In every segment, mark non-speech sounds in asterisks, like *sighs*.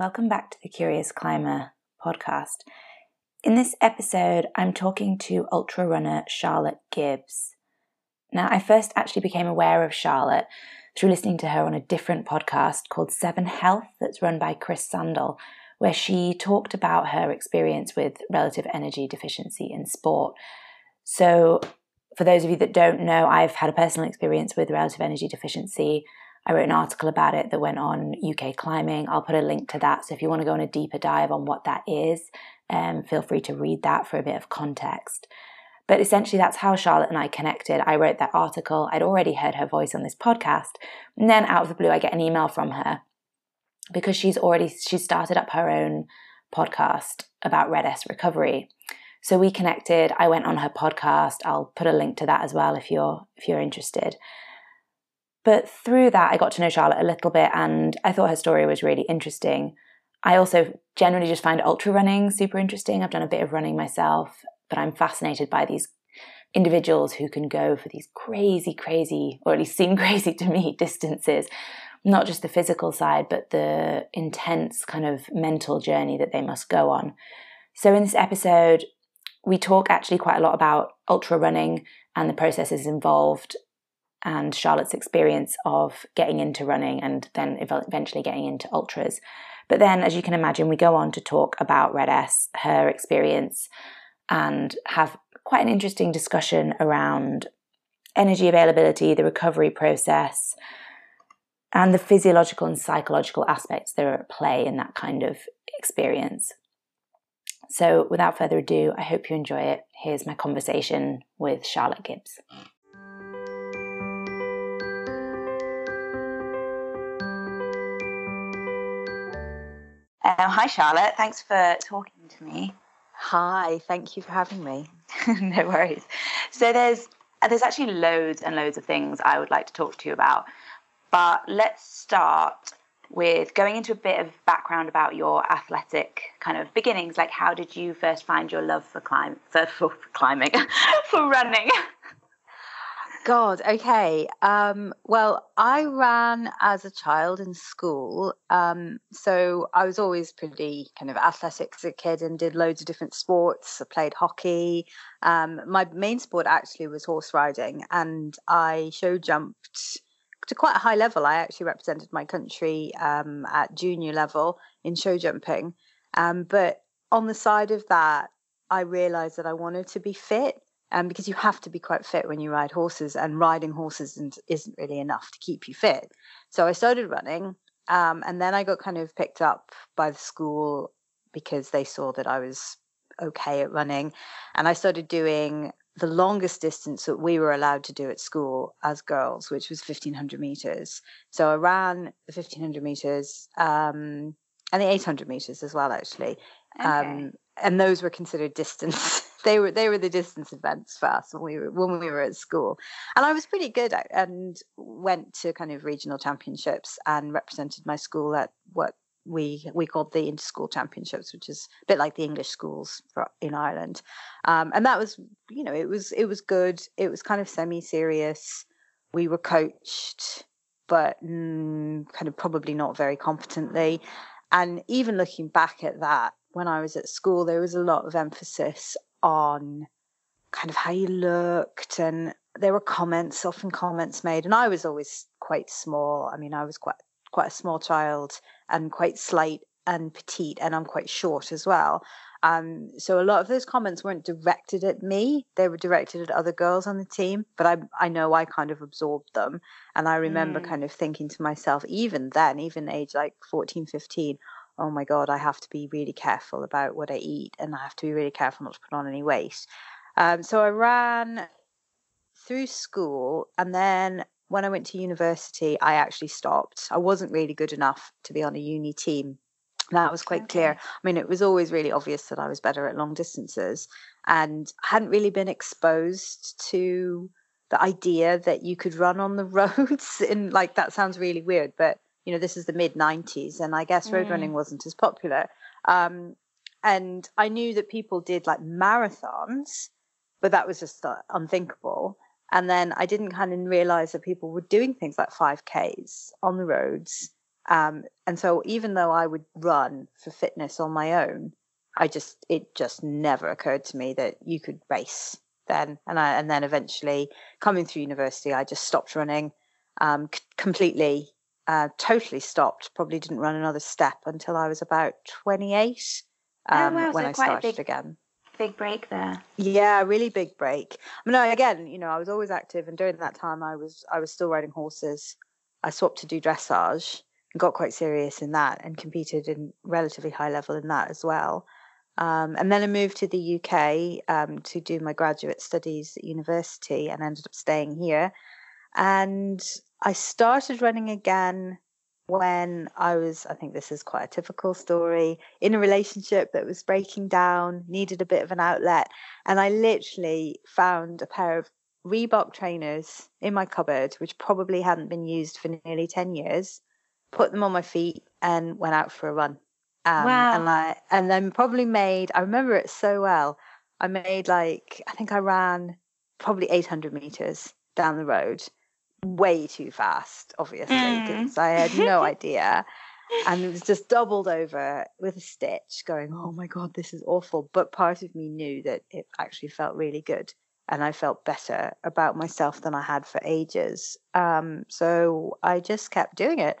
Welcome back to the Curious Climber podcast. In this episode, I'm talking to ultra runner Charlotte Gibbs. Now, I first actually became aware of Charlotte through listening to her on a different podcast called Seven Health that's run by Chris Sandel, where she talked about her experience with relative energy deficiency in sport. So, for those of you that don't know, I've had a personal experience with relative energy deficiency. I wrote an article about it that went on UK Climbing. I'll put a link to that. So if you want to go on a deeper dive on what that is, um, feel free to read that for a bit of context. But essentially, that's how Charlotte and I connected. I wrote that article. I'd already heard her voice on this podcast. And then out of the blue, I get an email from her because she's already, she's started up her own podcast about Red S recovery. So we connected. I went on her podcast. I'll put a link to that as well if you're, if you're interested. But through that, I got to know Charlotte a little bit and I thought her story was really interesting. I also generally just find ultra running super interesting. I've done a bit of running myself, but I'm fascinated by these individuals who can go for these crazy, crazy, or at least seem *laughs* crazy to me, distances. Not just the physical side, but the intense kind of mental journey that they must go on. So, in this episode, we talk actually quite a lot about ultra running and the processes involved and Charlotte's experience of getting into running and then eventually getting into ultras. But then, as you can imagine, we go on to talk about Red S, her experience, and have quite an interesting discussion around energy availability, the recovery process, and the physiological and psychological aspects that are at play in that kind of experience. So, without further ado, I hope you enjoy it. Here's my conversation with Charlotte Gibbs. Uh, hi, Charlotte. Thanks for talking to me. Hi, thank you for having me. *laughs* no worries. So there's uh, there's actually loads and loads of things I would like to talk to you about, but let's start with going into a bit of background about your athletic kind of beginnings. Like, how did you first find your love for climb *laughs* for, for climbing, *laughs* for running? God, okay. Um, well, I ran as a child in school. Um, so I was always pretty kind of athletic as a kid and did loads of different sports. I played hockey. Um, my main sport actually was horse riding, and I show jumped to quite a high level. I actually represented my country um, at junior level in show jumping. Um, but on the side of that, I realized that I wanted to be fit um, because you have to be quite fit when you ride horses, and riding horses isn't really enough to keep you fit. So I started running, um, and then I got kind of picked up by the school because they saw that I was okay at running, and I started doing the longest distance that we were allowed to do at school as girls, which was 1500 meters. So I ran the 1500 meters um, and the 800 meters as well, actually. Okay. Um, and those were considered distance *laughs* they were they were the distance events for us when we were when we were at school, and I was pretty good at, and went to kind of regional championships and represented my school at what we we called the inter-school championships, which is a bit like the English schools for, in Ireland, um, and that was you know it was it was good. It was kind of semi-serious. We were coached, but mm, kind of probably not very competently. And even looking back at that, when I was at school, there was a lot of emphasis on kind of how you looked and there were comments often comments made and i was always quite small. I mean i was quite quite a small child and quite slight and petite and i'm quite short as well. Um, so a lot of those comments weren't directed at me. They were directed at other girls on the team but i i know i kind of absorbed them. And i remember mm. kind of thinking to myself even then even age like 14 15 oh my God, I have to be really careful about what I eat and I have to be really careful not to put on any weight. Um, so I ran through school and then when I went to university, I actually stopped. I wasn't really good enough to be on a uni team. That was quite okay. clear. I mean, it was always really obvious that I was better at long distances and hadn't really been exposed to the idea that you could run on the *laughs* roads. And like, that sounds really weird, but you know, this is the mid 90s, and I guess road mm. running wasn't as popular. Um, and I knew that people did like marathons, but that was just uh, unthinkable. And then I didn't kind of realize that people were doing things like 5Ks on the roads Um, and so even though I would run for fitness on my own, I just it just never occurred to me that you could race then. And I and then eventually coming through university, I just stopped running um, c- completely, uh, totally stopped. Probably didn't run another step until I was about 28 um, oh, wow. when so I started big, again. Big break there. Yeah, really big break. I mean, again, you know, I was always active, and during that time, I was I was still riding horses. I swapped to do dressage and got quite serious in that, and competed in relatively high level in that as well. Um, and then I moved to the UK um, to do my graduate studies at university and ended up staying here. And I started running again when I was, I think this is quite a typical story, in a relationship that was breaking down, needed a bit of an outlet. And I literally found a pair of Reebok trainers in my cupboard, which probably hadn't been used for nearly 10 years, put them on my feet and went out for a run. Um, wow. And I, and then probably made, I remember it so well. I made like, I think I ran probably 800 meters down the road way too fast, obviously, because mm. I had no *laughs* idea. And it was just doubled over with a stitch, going, oh my God, this is awful. But part of me knew that it actually felt really good. And I felt better about myself than I had for ages. Um, so I just kept doing it.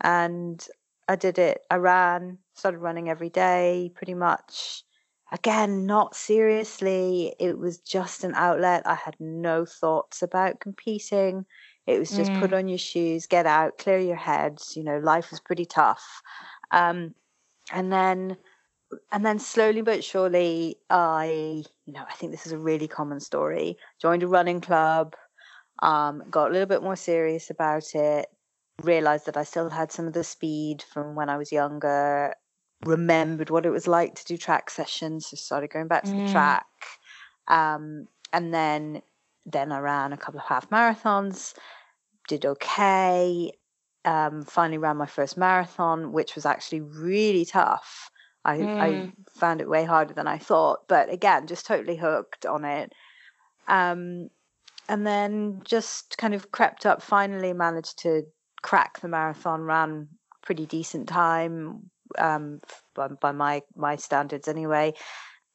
And I did it. I ran, started running every day pretty much. Again, not seriously. It was just an outlet. I had no thoughts about competing. It was just mm. put on your shoes, get out, clear your heads. You know, life was pretty tough. Um, and then, and then slowly but surely, I, you know, I think this is a really common story. Joined a running club, um, got a little bit more serious about it, realized that I still had some of the speed from when I was younger, remembered what it was like to do track sessions, so started going back to mm. the track. Um, and then then I ran a couple of half marathons, did okay. Um, finally ran my first marathon, which was actually really tough. I, mm. I found it way harder than I thought, but again, just totally hooked on it. Um, and then just kind of crept up. Finally, managed to crack the marathon, ran pretty decent time um, by, by my my standards anyway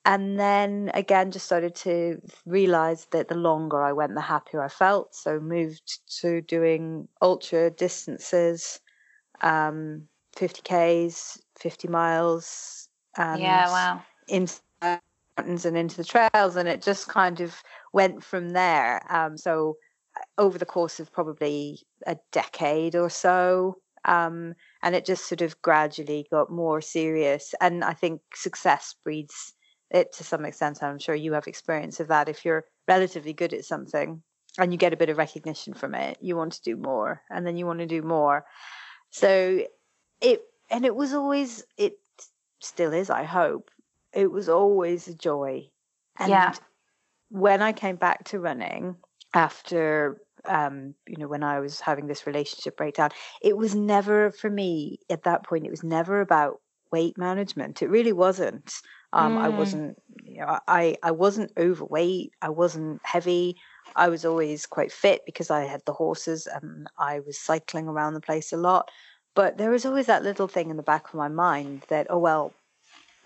and then again just started to realize that the longer i went the happier i felt. So moved to doing ultra distances um 50 ks 50 miles and yeah wow. into mountains and into the trails and it just kind of went from there. Um so uh, over the course of probably a decade or so um and it just sort of gradually got more serious. And i think success breeds it to some extent. I'm sure you have experience of that. If you're relatively good at something and you get a bit of recognition from it, you want to do more and then you want to do more. So it, and it was always, it still is, I hope, it was always a joy. And yeah. when I came back to running after um, you know, when I was having this relationship breakdown, it was never for me at that point, it was never about weight management. It really wasn't. Um, mm. I wasn't, you know, I, I wasn't overweight. I wasn't heavy. I was always quite fit because I had the horses and I was cycling around the place a lot. But there was always that little thing in the back of my mind that, oh, well,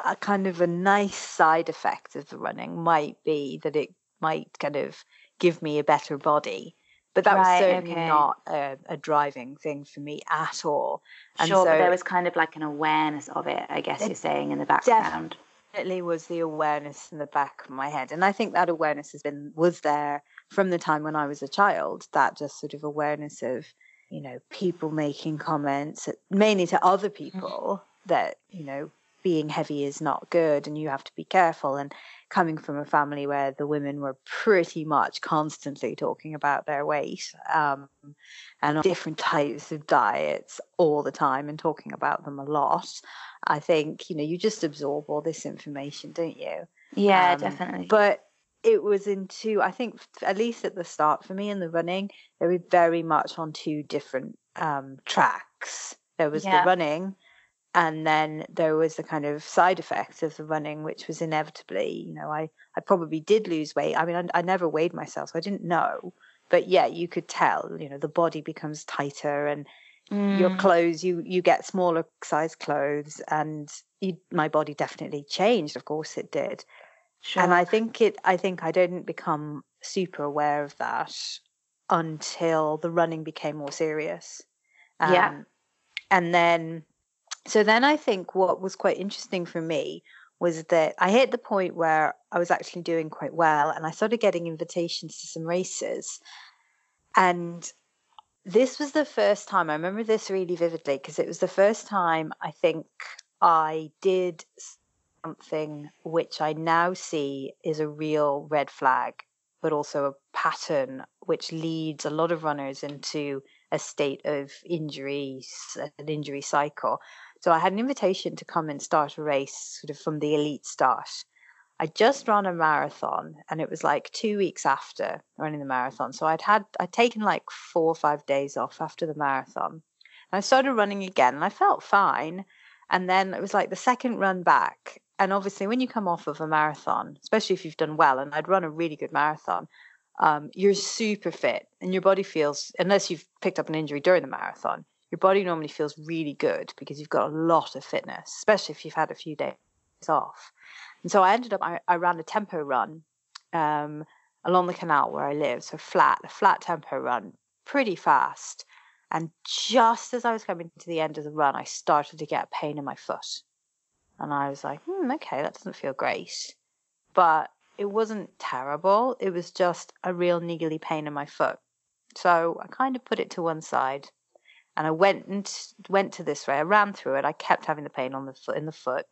a kind of a nice side effect of the running might be that it might kind of give me a better body. But that right, was certainly okay. not a, a, driving thing for me at all. And sure, so, but there was kind of like an awareness of it, I guess you're saying, in the background. Definitely was the awareness in the back of my head. And I think that awareness has been was there from the time when I was a child, that just sort of awareness of, you know, people making comments mainly to other mm. people that, you know, being heavy is not good and you have to be careful and coming from a family where the women were pretty much constantly talking about their weight um, and different types of diets all the time and talking about them a lot i think you know you just absorb all this information don't you? Yeah um, definitely. but it was into i think at least at the start for me in the running they were very much on two different um, tracks. There was yeah. the running and then there was the kind of side effects of the running which was inevitably you know i i probably did lose weight. I mean i, I never weighed myself so i didn't know. But yeah you could tell you know the body becomes tighter and mm. your clothes you you get smaller size clothes and you, my body definitely changed of course it did. Sure. and i think it i think i didn't become super aware of that until the running became more serious. Um, yeah and then so then i think what was quite interesting for me was that I hit the point where I was actually doing quite well and I started getting invitations to some races. And this was the first time, I remember this really vividly because it was the first time I think I did something which I now see is a real red flag, but also a pattern which leads a lot of runners into a state of injuries, an injury cycle. So I had an invitation to come and start a race sort of from the elite start. I just ran a marathon and it was like two weeks after running the marathon. So I'd had, I'd taken like four or five days off after the marathon. And I started running again and I felt fine. And then it was like the second run back. And obviously, when you come off of a marathon, especially if you've done well, and I'd run a really good marathon, um, you're super fit and your body feels, unless you've picked up an injury during the marathon, your body normally feels really good because you've got a lot of fitness, especially if you've had a few days off. And so I ended up, I, I ran a tempo run um, along the canal where I live, so flat, a flat tempo run, pretty fast. And just as I was coming to the end of the run, I started to get pain in my foot. And I was like, hmm, okay, that doesn't feel great. But it wasn't terrible. It was just a real niggly pain in my foot. So I kind of put it to one side and I went and went to this race. I ran through it. I kept having the pain on the foot in the foot.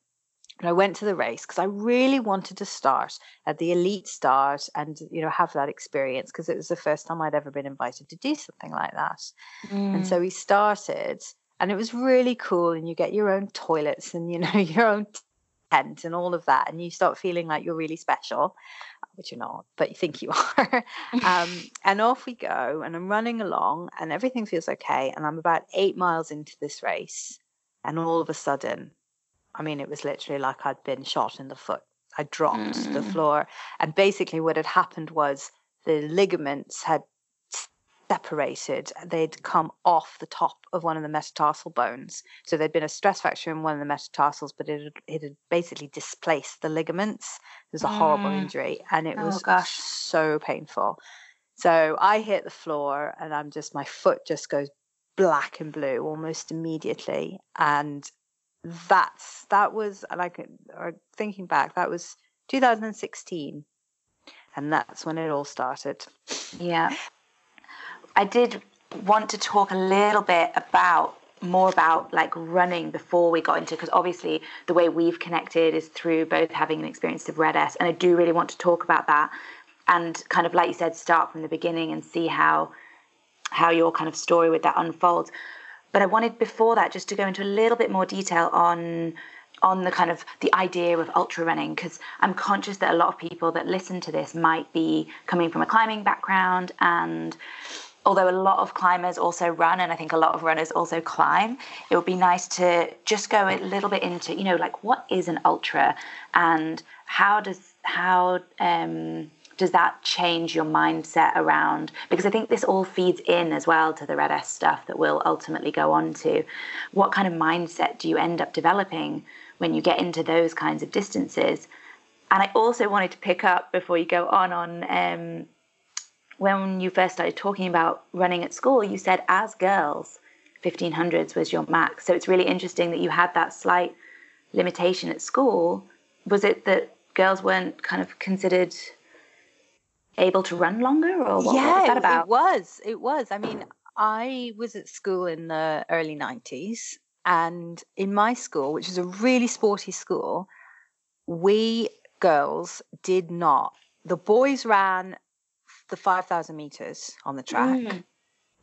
And I went to the race because I really wanted to start at the elite start and you know have that experience because it was the first time I'd ever been invited to do something like that. Mm. And so we started and it was really cool and you get your own toilets and you know *laughs* your own tent and all of that and you start feeling like you're really special which you're not but you think you *laughs* are um, and off we go and i'm running along and everything feels okay and i'm about eight miles into this race and all of a sudden i mean it was literally like i'd been shot in the foot i dropped mm. to the mm. floor and basically what had happened was the ligaments had separated. They'd come off the top of one of the metatarsal bones. So there'd been a stress fracture in one of the metatarsals, but it had, it had basically displaced the ligaments. It was a horrible mm. injury and it oh, was gosh. so painful. So I hit the floor and I'm just, my foot just goes black and blue almost immediately. And that's, that was like, or thinking back, that was 2016 and that's when it all started. Yeah. I did want to talk a little bit about more about like running before we got into because obviously the way we've connected is through both having an experience of red S and I do really want to talk about that and kind of like you said start from the beginning and see how how your kind of story with that unfolds. But I wanted before that just to go into a little bit more detail on on the kind of the idea of ultra running because I'm conscious that a lot of people that listen to this might be coming from a climbing background and although a lot of climbers also run and I think a lot of runners also climb, it would be nice to just go a little bit into, you know, like what is an ultra and how does how um, does that change your mindset around because I think this all feeds in as well to the red S stuff that we'll ultimately go on to. What kind of mindset do you end up developing when you get into those kinds of distances? And I also wanted to pick up before you go on on um, when you first started talking about running at school, you said as girls, 1500s was your max. So it's really interesting that you had that slight limitation at school. Was it that girls weren't kind of considered able to run longer, or what, yeah, what was that about? It was. It was. I mean, I was at school in the early 90s, and in my school, which was a really sporty school, we girls did not. The boys ran the 5,000 meters on the track. Mm.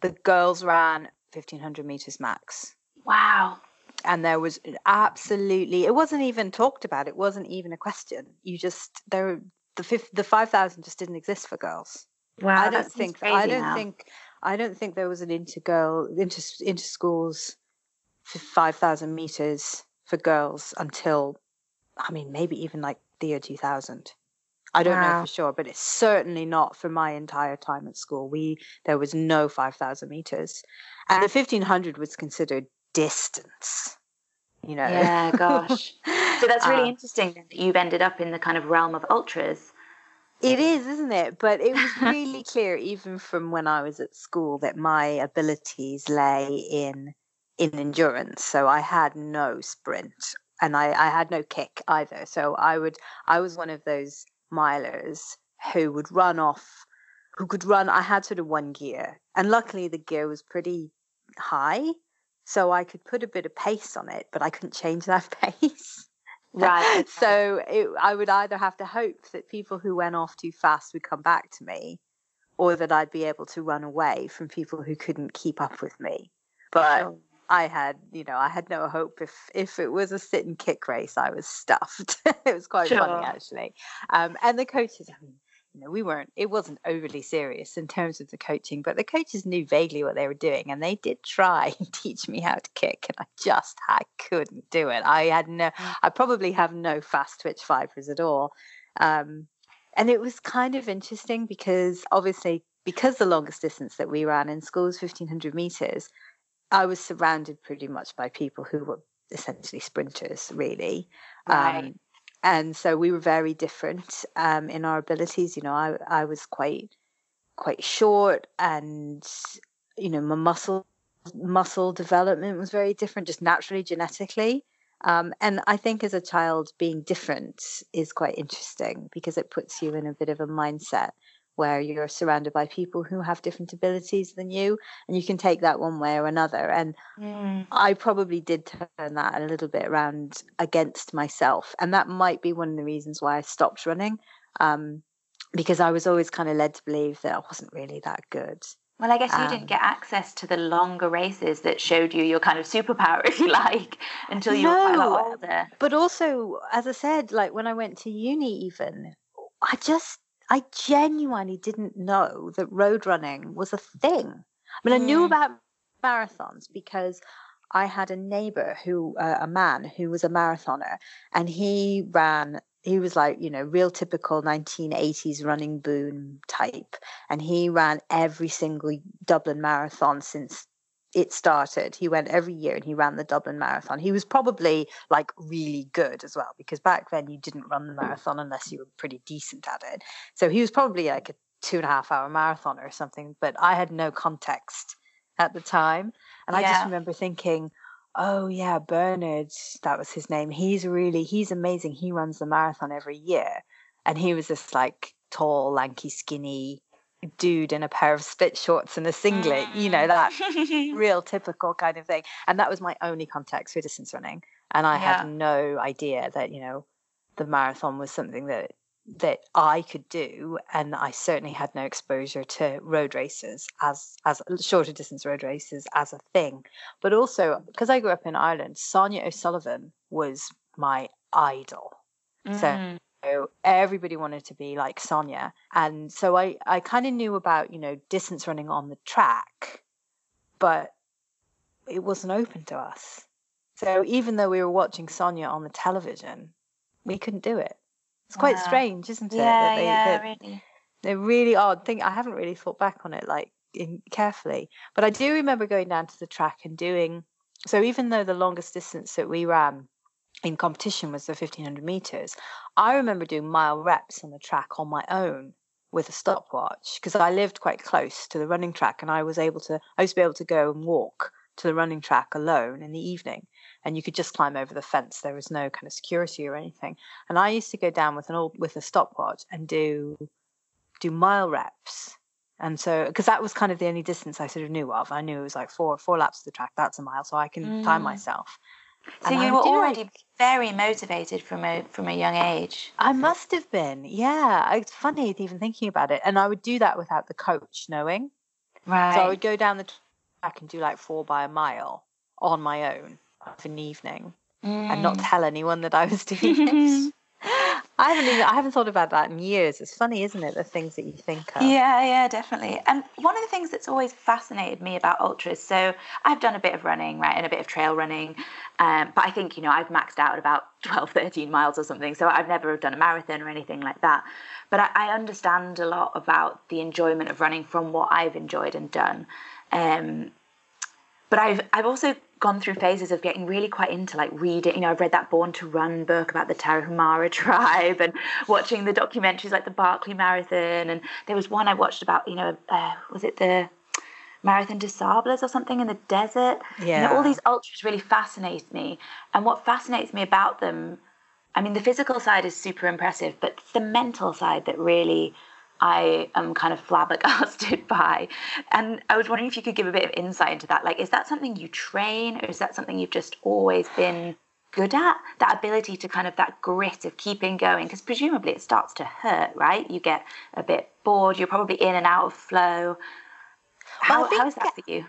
The girls ran 1,500 meters max. Wow. And there was absolutely, it wasn't even talked about. It wasn't even a question. You just, there, the, the 5,000 just didn't exist for girls. Wow. I don't think, I don't now. think, I don't think there was an intergirl, inter, inter schools for 5,000 meters for girls until, I mean, maybe even like the year 2000. I don't Wow. know for sure, but it's certainly not for my entire time at school. We there was no 5,000 meters, and the 1500 was considered distance. You know. Yeah, gosh. So *laughs* that's really Uh, interesting that you've ended up in the kind of realm of ultras. It is, isn't it? But it was *laughs* really clear, even from when I was at school, that my abilities lay in in endurance. So I had no sprint, and I, I had no kick either. So I would, I was one of those milers who would run off, who could run. I had sort of one gear, and luckily the gear was pretty high, so I could put a bit of pace on it, but I couldn't change that *laughs* pace. Right. okay. So it, I would either have to hope that people who went off too fast would come back to me, or that I'd be able to run away from people who couldn't keep up with me. But Sure. I had, you know, I had no hope. If if it was a sit and kick race, I was stuffed. *laughs* it was quite Sure. funny actually. Um, and the coaches, I mean, you know, we weren't. It wasn't overly serious in terms of the coaching, but the coaches knew vaguely what they were doing, and they did try *laughs* and teach me how to kick, and I just I couldn't do it. I had no. I probably have no fast twitch fibers at all. Um, and it was kind of interesting because obviously because the longest distance that we ran in school was 1500 meters i was surrounded pretty much by people who were essentially sprinters really Right. um, and so we were very different um, in our abilities you know I, I was quite quite short and you know my muscle muscle development was very different just naturally genetically um, and I think as a child, being different is quite interesting because it puts you in a bit of a mindset where you're surrounded by people who have different abilities than you, and you can take that one way or another. And Mm. I probably did turn that a little bit around against myself, and that might be one of the reasons why I stopped running, um, because I was always kind of led to believe that I wasn't really that good. Well, I guess you Um, didn't get access to the longer races that showed you your kind of superpower, *laughs* if you like, until you were quite a lot older. but also as i said like when i went to uni even i just i genuinely didn't know that road running was a thing i mean i knew Mm. about marathons because i had a neighbor who uh, a man who was a marathoner and he ran he was like you know real typical 1980s running boom type and he ran every single dublin marathon since it started. He went every year and he ran the Dublin Marathon. He was probably like really good as well because back then you didn't run the marathon unless you were pretty decent at it. So he was probably like a two and a half hour marathon or something, but I had no context at the time. And I just remember thinking, oh yeah, Bernard, that was his name. He's really, he's amazing. He runs the marathon every year. And he was this like tall, lanky, skinny dude in a pair of split shorts and a singlet, you know, that real *laughs* typical kind of thing. And that was my only context for distance running. And I Yeah. had no idea that, you know, the marathon was something that that I could do and I certainly had no exposure to road races as as shorter distance road races as a thing. But also because I grew up in Ireland, Sonia O'Sullivan was my idol. Mm. So everybody wanted to be like Sonia. And so I, I kind of knew about, you know, distance running on the track, but it wasn't open to us. So even though we were watching Sonia on the television, we couldn't do it. It's quite Wow. strange, isn't it? yeah, that they, yeah, really. they're really odd thing. I haven't really thought back on it like in, carefully, but I do remember going down to the track and doing. So even though the longest distance that we ran in competition was the 1500 meters, I remember doing mile reps on the track on my own with a stopwatch because I lived quite close to the running track and I was able to. I used to be able to go and walk to the running track alone in the evening, and you could just climb over the fence. There was no kind of security or anything. And I used to go down with an old with a stopwatch and do do mile reps. And so, because that was kind of the only distance I sort of knew of, I knew it was like four four laps of the track. That's a mile, so I can time Mm. myself. So And you I were do like- already very motivated from a from a young age. I must have been, yeah. It's funny even thinking about it. And I would do that without the coach knowing. Right. So I would go down the track and do like four by a mile on my own of an evening and not Mm. tell anyone that I was doing it. *laughs* I haven't even I haven't thought about that in years. It's funny, isn't it? The things that you think of. Yeah, yeah, definitely. And one of the things that's always fascinated me about ultras, so I've done a bit of running, right, and a bit of trail running, um, but I think you know I've maxed out about *laughs* 12, 13 miles or something. So I've never done a marathon or anything like that. But I, I understand a lot about the enjoyment of running from what I've enjoyed and done. Um, but I've I've also gone through phases of getting really quite into like reading. You know, I've read that Born to Run book about the Tarahumara *laughs* tribe and watching the documentaries like the Barkley Marathon. And there was one I watched about, you know, uh, was it the Marathon des Sables or something in the desert? Yeah. You know, all these ultras really fascinate me. And what fascinates me about them, I mean, the physical side is super impressive, but it's the mental side that really I am kind of flabbergasted *laughs* by. And I was wondering if you could give a bit of insight into that. Like, is that something you train, or is that something you've just always been good at? That ability to kind of that grit of keeping going? Because presumably it starts to hurt, right? You get a bit bored, you're probably in and out of flow. How, well, how is that for you?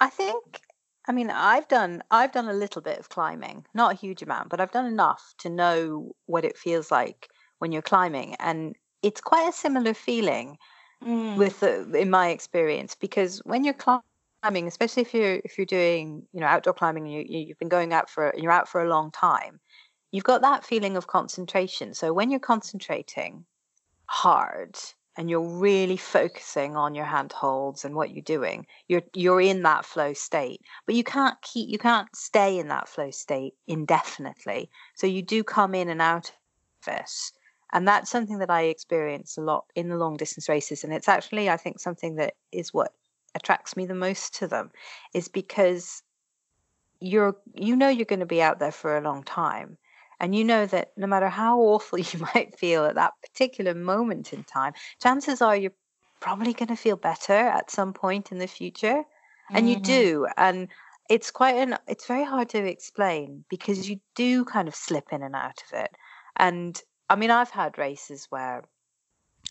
I think I mean, I've done I've done a little bit of climbing, not a huge amount, but I've done enough to know what it feels like when you're climbing. And it's quite a similar feeling mm. with the, in my experience because when you're climbing, especially if you're if you're doing you know outdoor climbing, you you've been going out for you're out for a long time, you've got that feeling of concentration. So when you're concentrating hard and you're really focusing on your handholds and what you're doing you're you're in that flow state but you can't keep you can't stay in that flow state indefinitely so you do come in and out of it and that's something that I experience a lot in the long distance races. And it's actually, I think, something that is what attracts me the most to them, is because you're you know you're going to be out there for a long time and you know that no matter how *laughs* awful you might feel at that particular moment in time chances are you're probably going to feel better at some point in the future and mm-hmm. you do and it's quite an it's very hard to explain because you do kind of slip in and out of it and I mean, I've had races where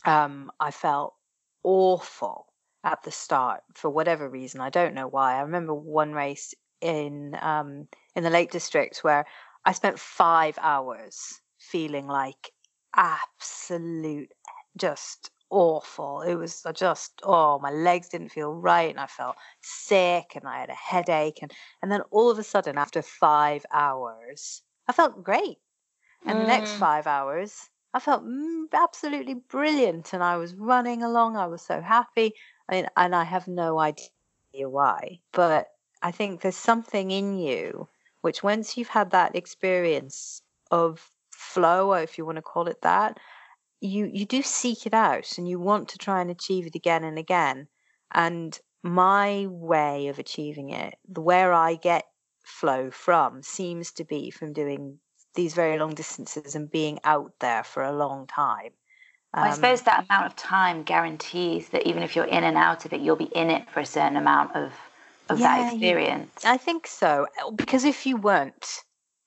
um, I felt awful at the start for whatever reason. I don't know why. I remember one race in um, in the Lake District where I spent five hours feeling like absolute just awful. It was I just oh, my legs didn't feel right, and I felt sick, and I had a headache, and and then all of a sudden, after five hours, I felt great. And the next mm. five hours, I felt mm, absolutely brilliant, and I was running along. I was so happy, I mean, and I have no idea why, but I think there's something in you which, once you've had that experience of flow, or if you want to call it that, you you do seek it out, and you want to try and achieve it again and again. And my way of achieving it, the where I get flow from, seems to be from doing these very long distances and being out there for a long time. Um, I suppose that amount of time guarantees that even if you're in and out of it, you'll be in it for a certain amount of of yeah, that experience. You, I think so because if you weren't,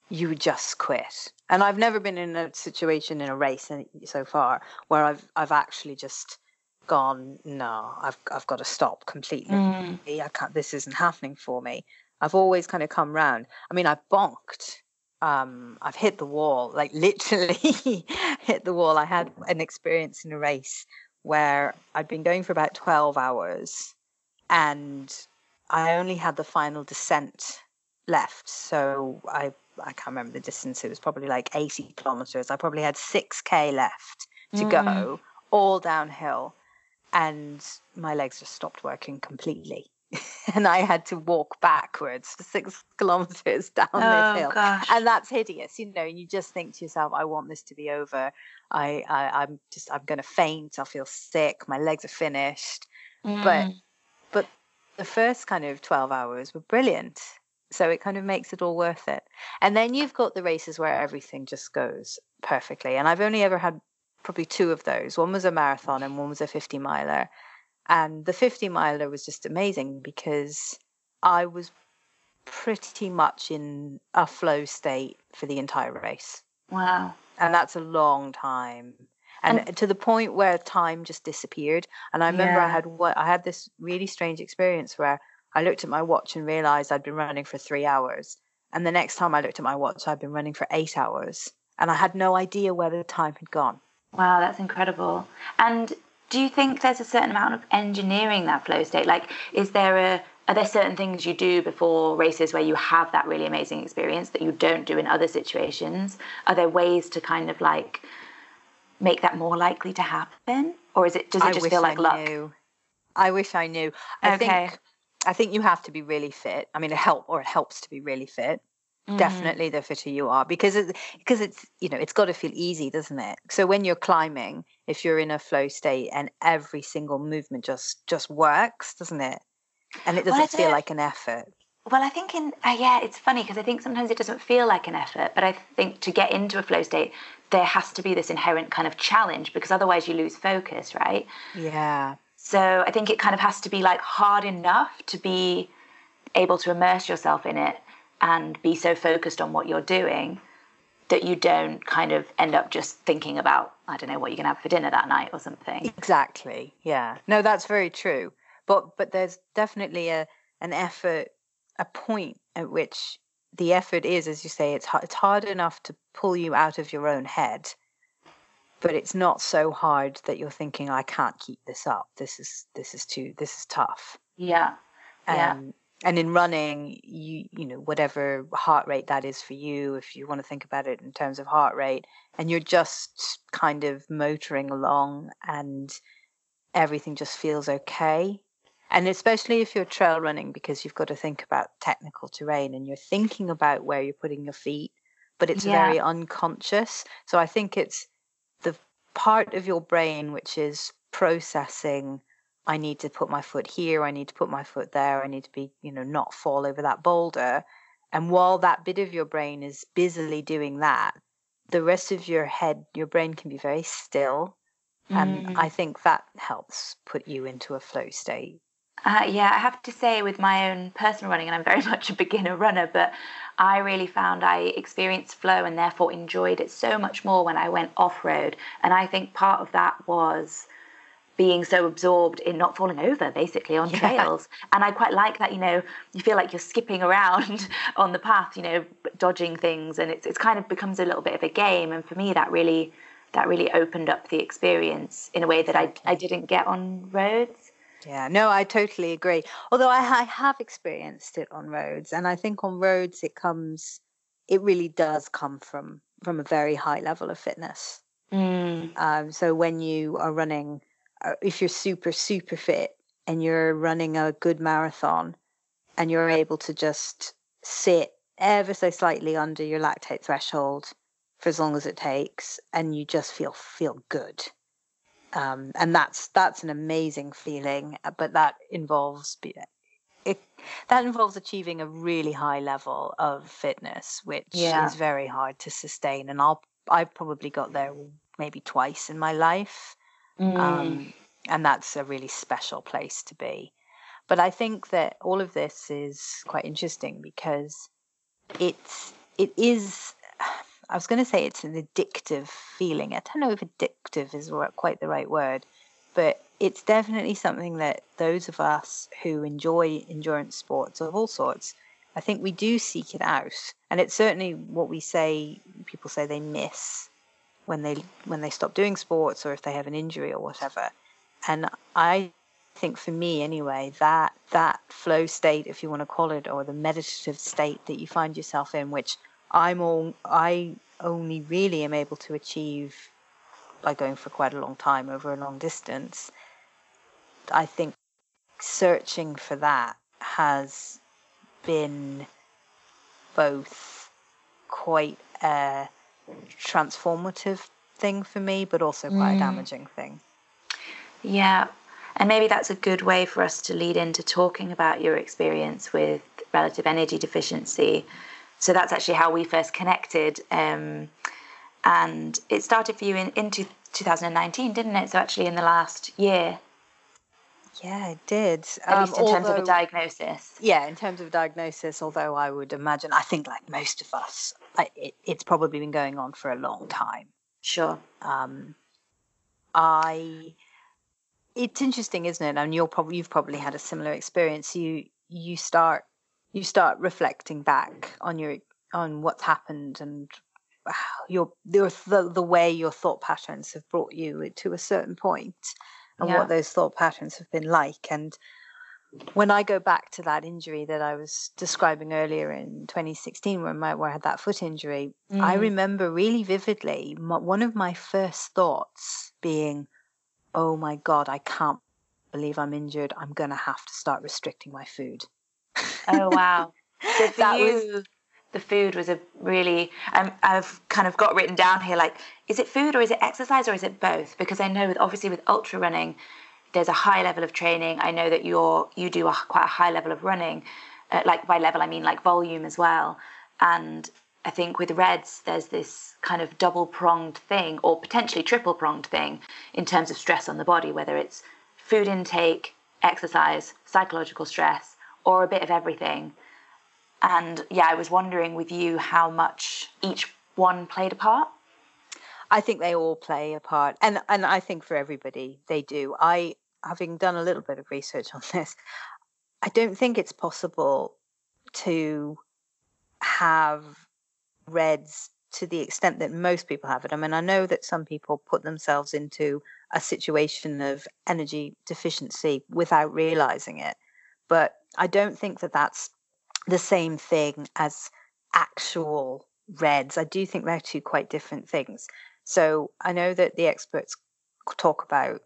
you would just quit. And I've never been in a situation in a race so far where I've I've actually just gone no I've I've got to stop completely mm. I can't this isn't happening for me I've always kind of come round I mean I bonked um, I've hit the wall, like literally *laughs* hit the wall. I had an experience in a race where I'd been going for about 12 hours and I only had the final descent left. So I, I can't remember the distance. It was probably like 80 kilometers. I probably had 6K left to mm. go, all downhill. And my legs just stopped working completely. *laughs* and I had to walk backwards for six *laughs* kilometers down oh, this hill. Gosh. And that's hideous, you know, you just think to yourself, I want this to be over. I, I am just I'm gonna faint, I'll feel sick, my legs are finished. Mm. But but the first kind of twelve hours were brilliant. So it kind of makes it all worth it. And then you've got the races where everything just goes perfectly. And I've only ever had probably two of those. One was a marathon and one was a 50 miler. And the 50 miler was just amazing because I was pretty much in a flow state for the entire race. Wow. And that's a long time. And, and to the point where time just disappeared. And I remember yeah. I had what I had this really strange experience where I looked at my watch and realized I'd been running for three hours. And the next time I looked at my watch, I'd been running for eight hours. and I had no idea where the time had gone. Wow, that's incredible. And do you think there's a certain amount of engineering that flow state? Like, is there a are there certain things you do before races where you have that really amazing experience that you don't do in other situations? Are there ways to kind of like make that more likely to happen, or is it does it just feel like I luck? Knew. I wish I knew. I okay. think I think you have to be really fit. I mean, it help or it helps to be really fit. Mm. Definitely, the fitter you are, because it, because it's you know it's got to feel easy, doesn't it? So when you're climbing, if you're in a flow state and every single movement just just works, doesn't it? And it doesn't well, feel like an effort. Well, I think in uh, yeah, it's funny because I think sometimes it doesn't feel like an effort, but I think to get into a flow state, there has to be this inherent kind of challenge because otherwise you lose focus, right? Yeah. So I think it kind of has to be like hard enough to be able to immerse yourself in it and be so focused on what you're doing that you don't kind of end up just thinking about I don't know what you're going to have for dinner that night or something. Exactly. Yeah. No, that's very true. But but there's definitely a an effort, a point at which the effort is, as you say, it's it's hard enough to pull you out of your own head, but it's not so hard that you're thinking, I can't keep this up. This is this is too this is tough. Yeah. yeah. Um, And in running you you know whatever heart rate that is for you if you want to think about it in terms of heart rate and you're just kind of motoring along and everything just feels okay and especially if you're trail running because you've got to think about technical terrain and you're thinking about where you're putting your feet but it's yeah. very unconscious so i think it's the part of your brain which is processing I need to put my foot here, I need to put my foot there, I need to be, you know, not fall over that boulder. And while that bit of your brain is busily doing that, the rest of your head, your brain can be very still. And mm. I think that helps put you into a flow state. Uh, yeah, I have to say, with my own personal running, and I'm very *laughs* much a beginner runner, but I really found I experienced flow and therefore enjoyed it so much more when I went off road. And I think part of that was being so absorbed in not falling over basically on yeah. trails. And i quite like that you know you feel like you're skipping around *laughs* on the path you know dodging things. And it's, it's kind of becomes a little bit of a game. And for me that really that really opened up the experience in a way that i, I didn't get on roads. Yeah no i totally agree. Although I, I have experienced it on roads. And i think on roads it comes it really does come from from a very high level of fitness. Mm. um, so when you are running if you're super super fit and you're running a good marathon and you're able to just sit ever so slightly under your lactate threshold for as long as it takes and you just feel feel good. Um, and that's that's an amazing feeling uh, but that involves it that involves achieving a really high level of fitness which yeah. is very hard to sustain. And i'll i've probably got there maybe twice in my life Mm. Um, and that's a really special place to be. But I think that all of this is quite interesting because it's it is. *sighs* I was going to say it's an addictive feeling. I don't know if addictive is quite the right word, but it's definitely something that those of us who enjoy endurance sports of all sorts, I think we do seek it out. And it's certainly what we say, people say they miss when they when they stop doing sports or if they have an injury or whatever. And I think for me anyway, that that flow state, if you want to call it, or the meditative state that you find yourself in, which I'm all I only really am able to achieve by going for quite a long time over a long distance. I think searching for that has been both quite a transformative thing for me, but also quite mm. a damaging thing. Yeah. And maybe that's a good way for us to lead into talking about your experience with relative energy deficiency. So that's actually how we first connected. Um, and it started for you in, in 2019, didn't it? So actually in the last year. Yeah, it did. At least in um, terms of a diagnosis. Yeah, in terms of a diagnosis, although I would imagine, I think like most of us, I, it, it's probably been going on for a long time. Sure. Um, I. It's interesting, isn't it? And you're probably you've probably had a similar experience. You you start you start reflecting back on your on what's happened and your, your the, the way your thought patterns have brought you to a certain point and yeah. what those thought patterns have been like and when I go back to that injury that I was describing earlier in 2016, where, my, where I had that foot injury, mm. I remember really vividly my, one of my first thoughts being, "Oh my God, I can't believe I'm injured. I'm going to have to start restricting my food." Oh wow! *laughs* So that you, was, the food was a really. Um, I've kind of got written down here like, is it food or is it exercise or is it both? Because I know with obviously with ultra running there's a high level of training. I know that you're you do a, quite a high level of running. Uh, like by level, I mean like volume as well. And I think with RED-S, there's this kind of double pronged thing, or potentially triple pronged thing, in terms of stress on the body, whether it's food intake, exercise, psychological stress, or a bit of everything. And yeah, I was wondering with you how much each one played a part. I think they all play a part, and and I think for everybody they do. I, having done a little bit of research on *laughs* this, I don't think it's possible to have RED-S to the extent that most people have it. I mean, I know that some people put themselves into a situation of energy deficiency without realizing it, but I don't think that that's the same thing as actual RED-S. I do think they're two quite different things. So I know that the experts talk about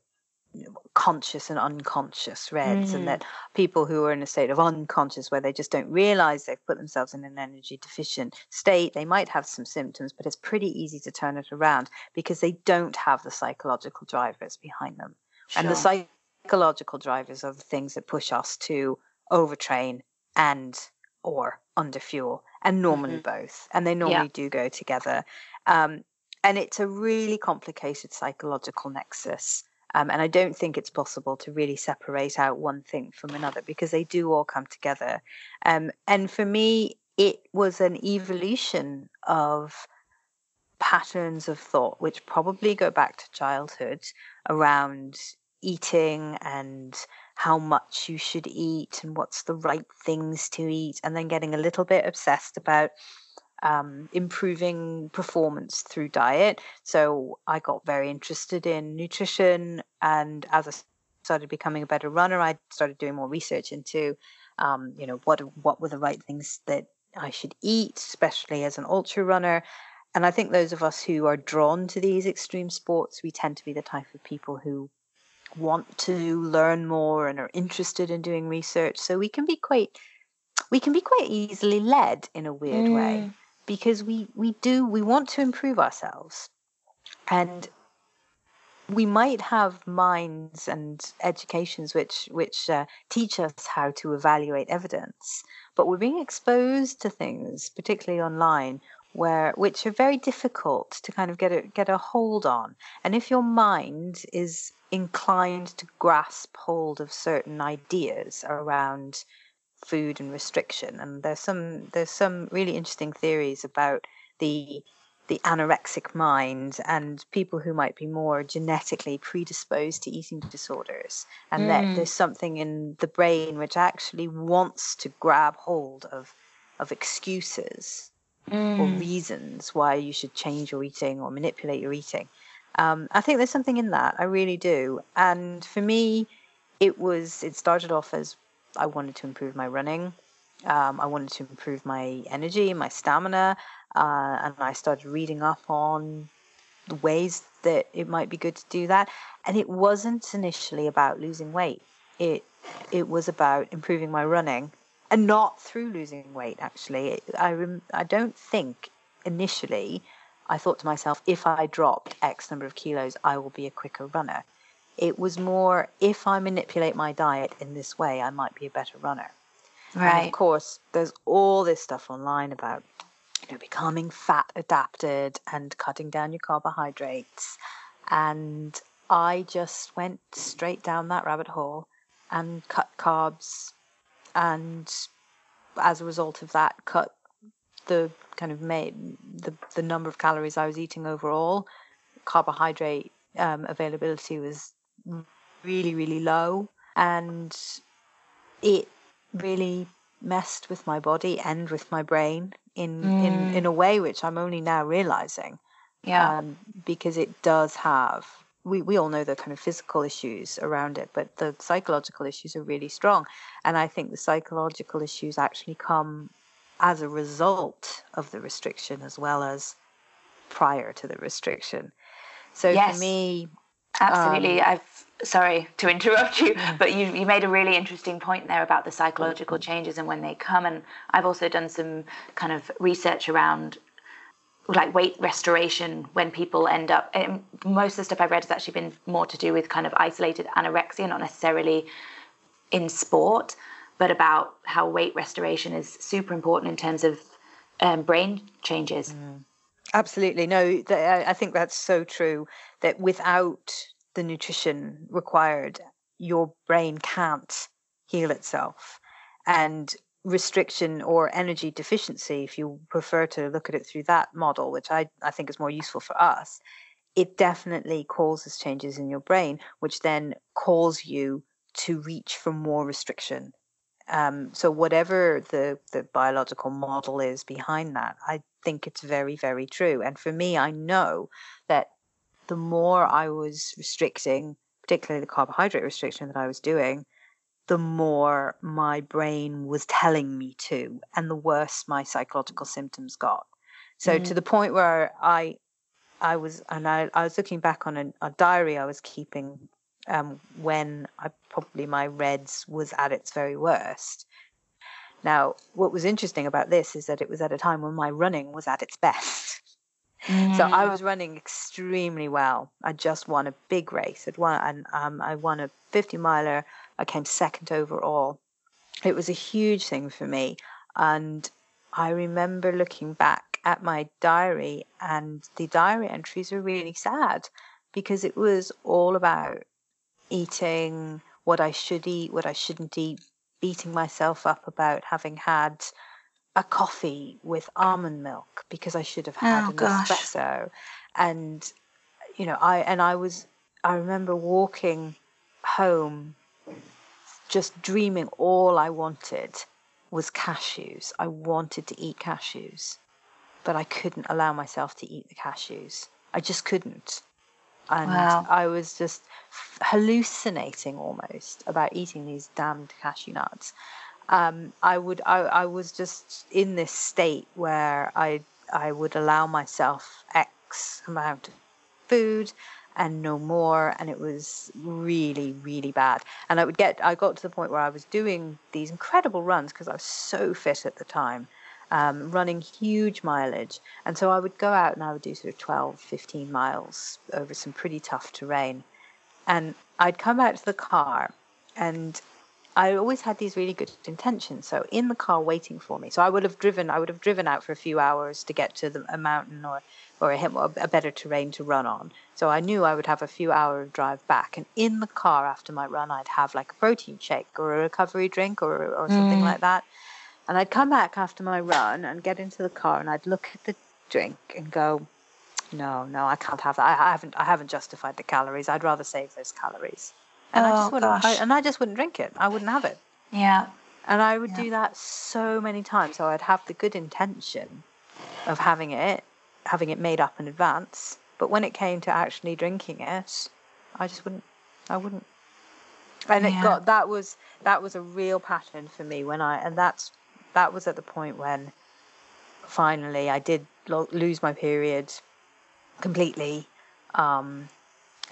conscious and unconscious RED-S, mm. and that people who are in a state of unconscious where they just don't realize they've put themselves in an energy deficient state, they might have some symptoms, but it's pretty easy to turn it around because they don't have the psychological drivers behind them. Sure. And the psychological drivers are the things that push us to overtrain and or underfuel and normally mm-hmm. both and they normally yeah. do go together um, and it's a really complicated psychological nexus. Um, and I don't think it's possible to really separate out one thing from another because they do all come together. Um, and for me, it was an evolution of patterns of thought, which probably go back to childhood around eating and how much you should eat and what's the right things to eat, and then getting a little bit obsessed about um, improving performance through diet. So I got very interested in nutrition, and as I started becoming a better runner, I started doing more research into, um, you know, what what were the right things that I should eat, especially as an ultra runner. And I think those of us who are drawn to these extreme sports, we tend to be the type of people who want to learn more and are interested in doing research. So we can be quite we can be quite easily led in a weird mm. way because we we do we want to improve ourselves. And we might have minds and educations which which uh, teach us how to evaluate evidence but we're being exposed to things particularly online where which are very difficult to kind of get a get a hold on. And if your mind is inclined to grasp hold of certain ideas around food and restriction. And there's some there's some really interesting theories about the the anorexic mind and people who might be more genetically predisposed to eating disorders and mm. that there's something in the brain which actually wants to grab hold of of excuses mm. or reasons why you should change your eating or manipulate your eating um, i think there's something in that i really do and for me it was it started off as I wanted to improve my running. Um, I wanted to improve my energy, my stamina, uh, and I started reading up on the ways that it might be good to do that. And it wasn't initially about losing weight. It it was about improving my running, and not through losing weight. Actually, I rem- I don't think initially I thought to myself, if I drop X number of kilos, I will be a quicker runner. It was more if I manipulate my diet in this way, I might be a better runner. Right. And of course, there's all this stuff online about you know becoming fat adapted and cutting down your carbohydrates. And I just went straight down that rabbit hole and cut carbs and as a result of that cut the kind of made the the number of calories I was eating overall. Carbohydrate um, availability was really, really low. And it really messed with my body and with my brain. in mm. in in a way which I'm only now realizing. Yeah. Um, because it does have we, we all know the kind of physical issues around it, but the psychological issues are really strong. And I think the psychological issues actually come as a result of the restriction as well as prior to the restriction. So yes, for me, absolutely. Um, I've sorry to interrupt you, *laughs* but you you made a really interesting point there about the psychological changes and when they come. And I've also done some kind of research around like weight restoration when people end up most of the stuff i've read has actually been more to do with kind of isolated anorexia not necessarily in sport but about how weight restoration is super important in terms of um, brain changes mm. Absolutely no i think that's so true that without the nutrition required your brain can't heal itself and restriction or energy deficiency, if you prefer to look at it through that model, which I, I think is more useful for us, it definitely causes changes in your brain, which then cause you to reach for more restriction. Um, so whatever the, the biological model is behind that, I think it's very, very true. And for me, I know that the more I was restricting, particularly the carbohydrate restriction that I was doing, the more my brain was telling me to, and the worse my psychological symptoms got. So mm. to the point where I, I was, and I, I was looking back on a, a diary I was keeping um, when I probably my RED-S was at its very worst. Now, what was interesting about this is that it was at a time when my running was at its best. Mm. *laughs* So I mm. was running extremely well. I just won a big race. I'd won, and um, I won a 50 miler. I came second overall. It was a huge thing for me. And I remember looking back at my diary, and the diary entries were really sad because it was all about eating what I should eat, what I shouldn't eat, beating myself up about having had a coffee with almond milk because I should have had oh, an gosh. espresso. And you know, I and I was I remember walking home just dreaming all I wanted was cashews. I wanted to eat cashews, but I couldn't allow myself to eat the cashews. I just couldn't. And wow. I was just hallucinating almost about eating these damned cashew nuts. Um, I would I, I was just in this state where I I would allow myself X amount of food and no more and it was really really bad. And i would get i got to the point where i was doing these incredible runs because i was so fit at the time um, running huge mileage and so i would go out and i would do sort of 12 15 miles over some pretty tough terrain and i'd come out to the car and I always had these really good intentions. So in the car waiting for me. So I would have driven. I would have driven out for a few hours to get to the, a mountain or or a, a better terrain to run on. So I knew I would have a few hour drive back. And in the car after my run, I'd have like a protein shake or a recovery drink or or something mm. like that. And I'd come back after my run and get into the car and I'd look at the drink and go, no, no, I can't have that. I, haven't I haven't justified the calories. I'd rather save those calories and oh, I just oh, wouldn't. I, and I just wouldn't drink it. I wouldn't have it. Yeah. And I would yeah. do that so many times. So I'd have the good intention of having it, having it made up in advance. But when it came to actually drinking it, I just wouldn't. I wouldn't. And yeah. it got that was that was a real pattern for me when I and that's that was at the point when finally I did lo- lose my period completely. Um,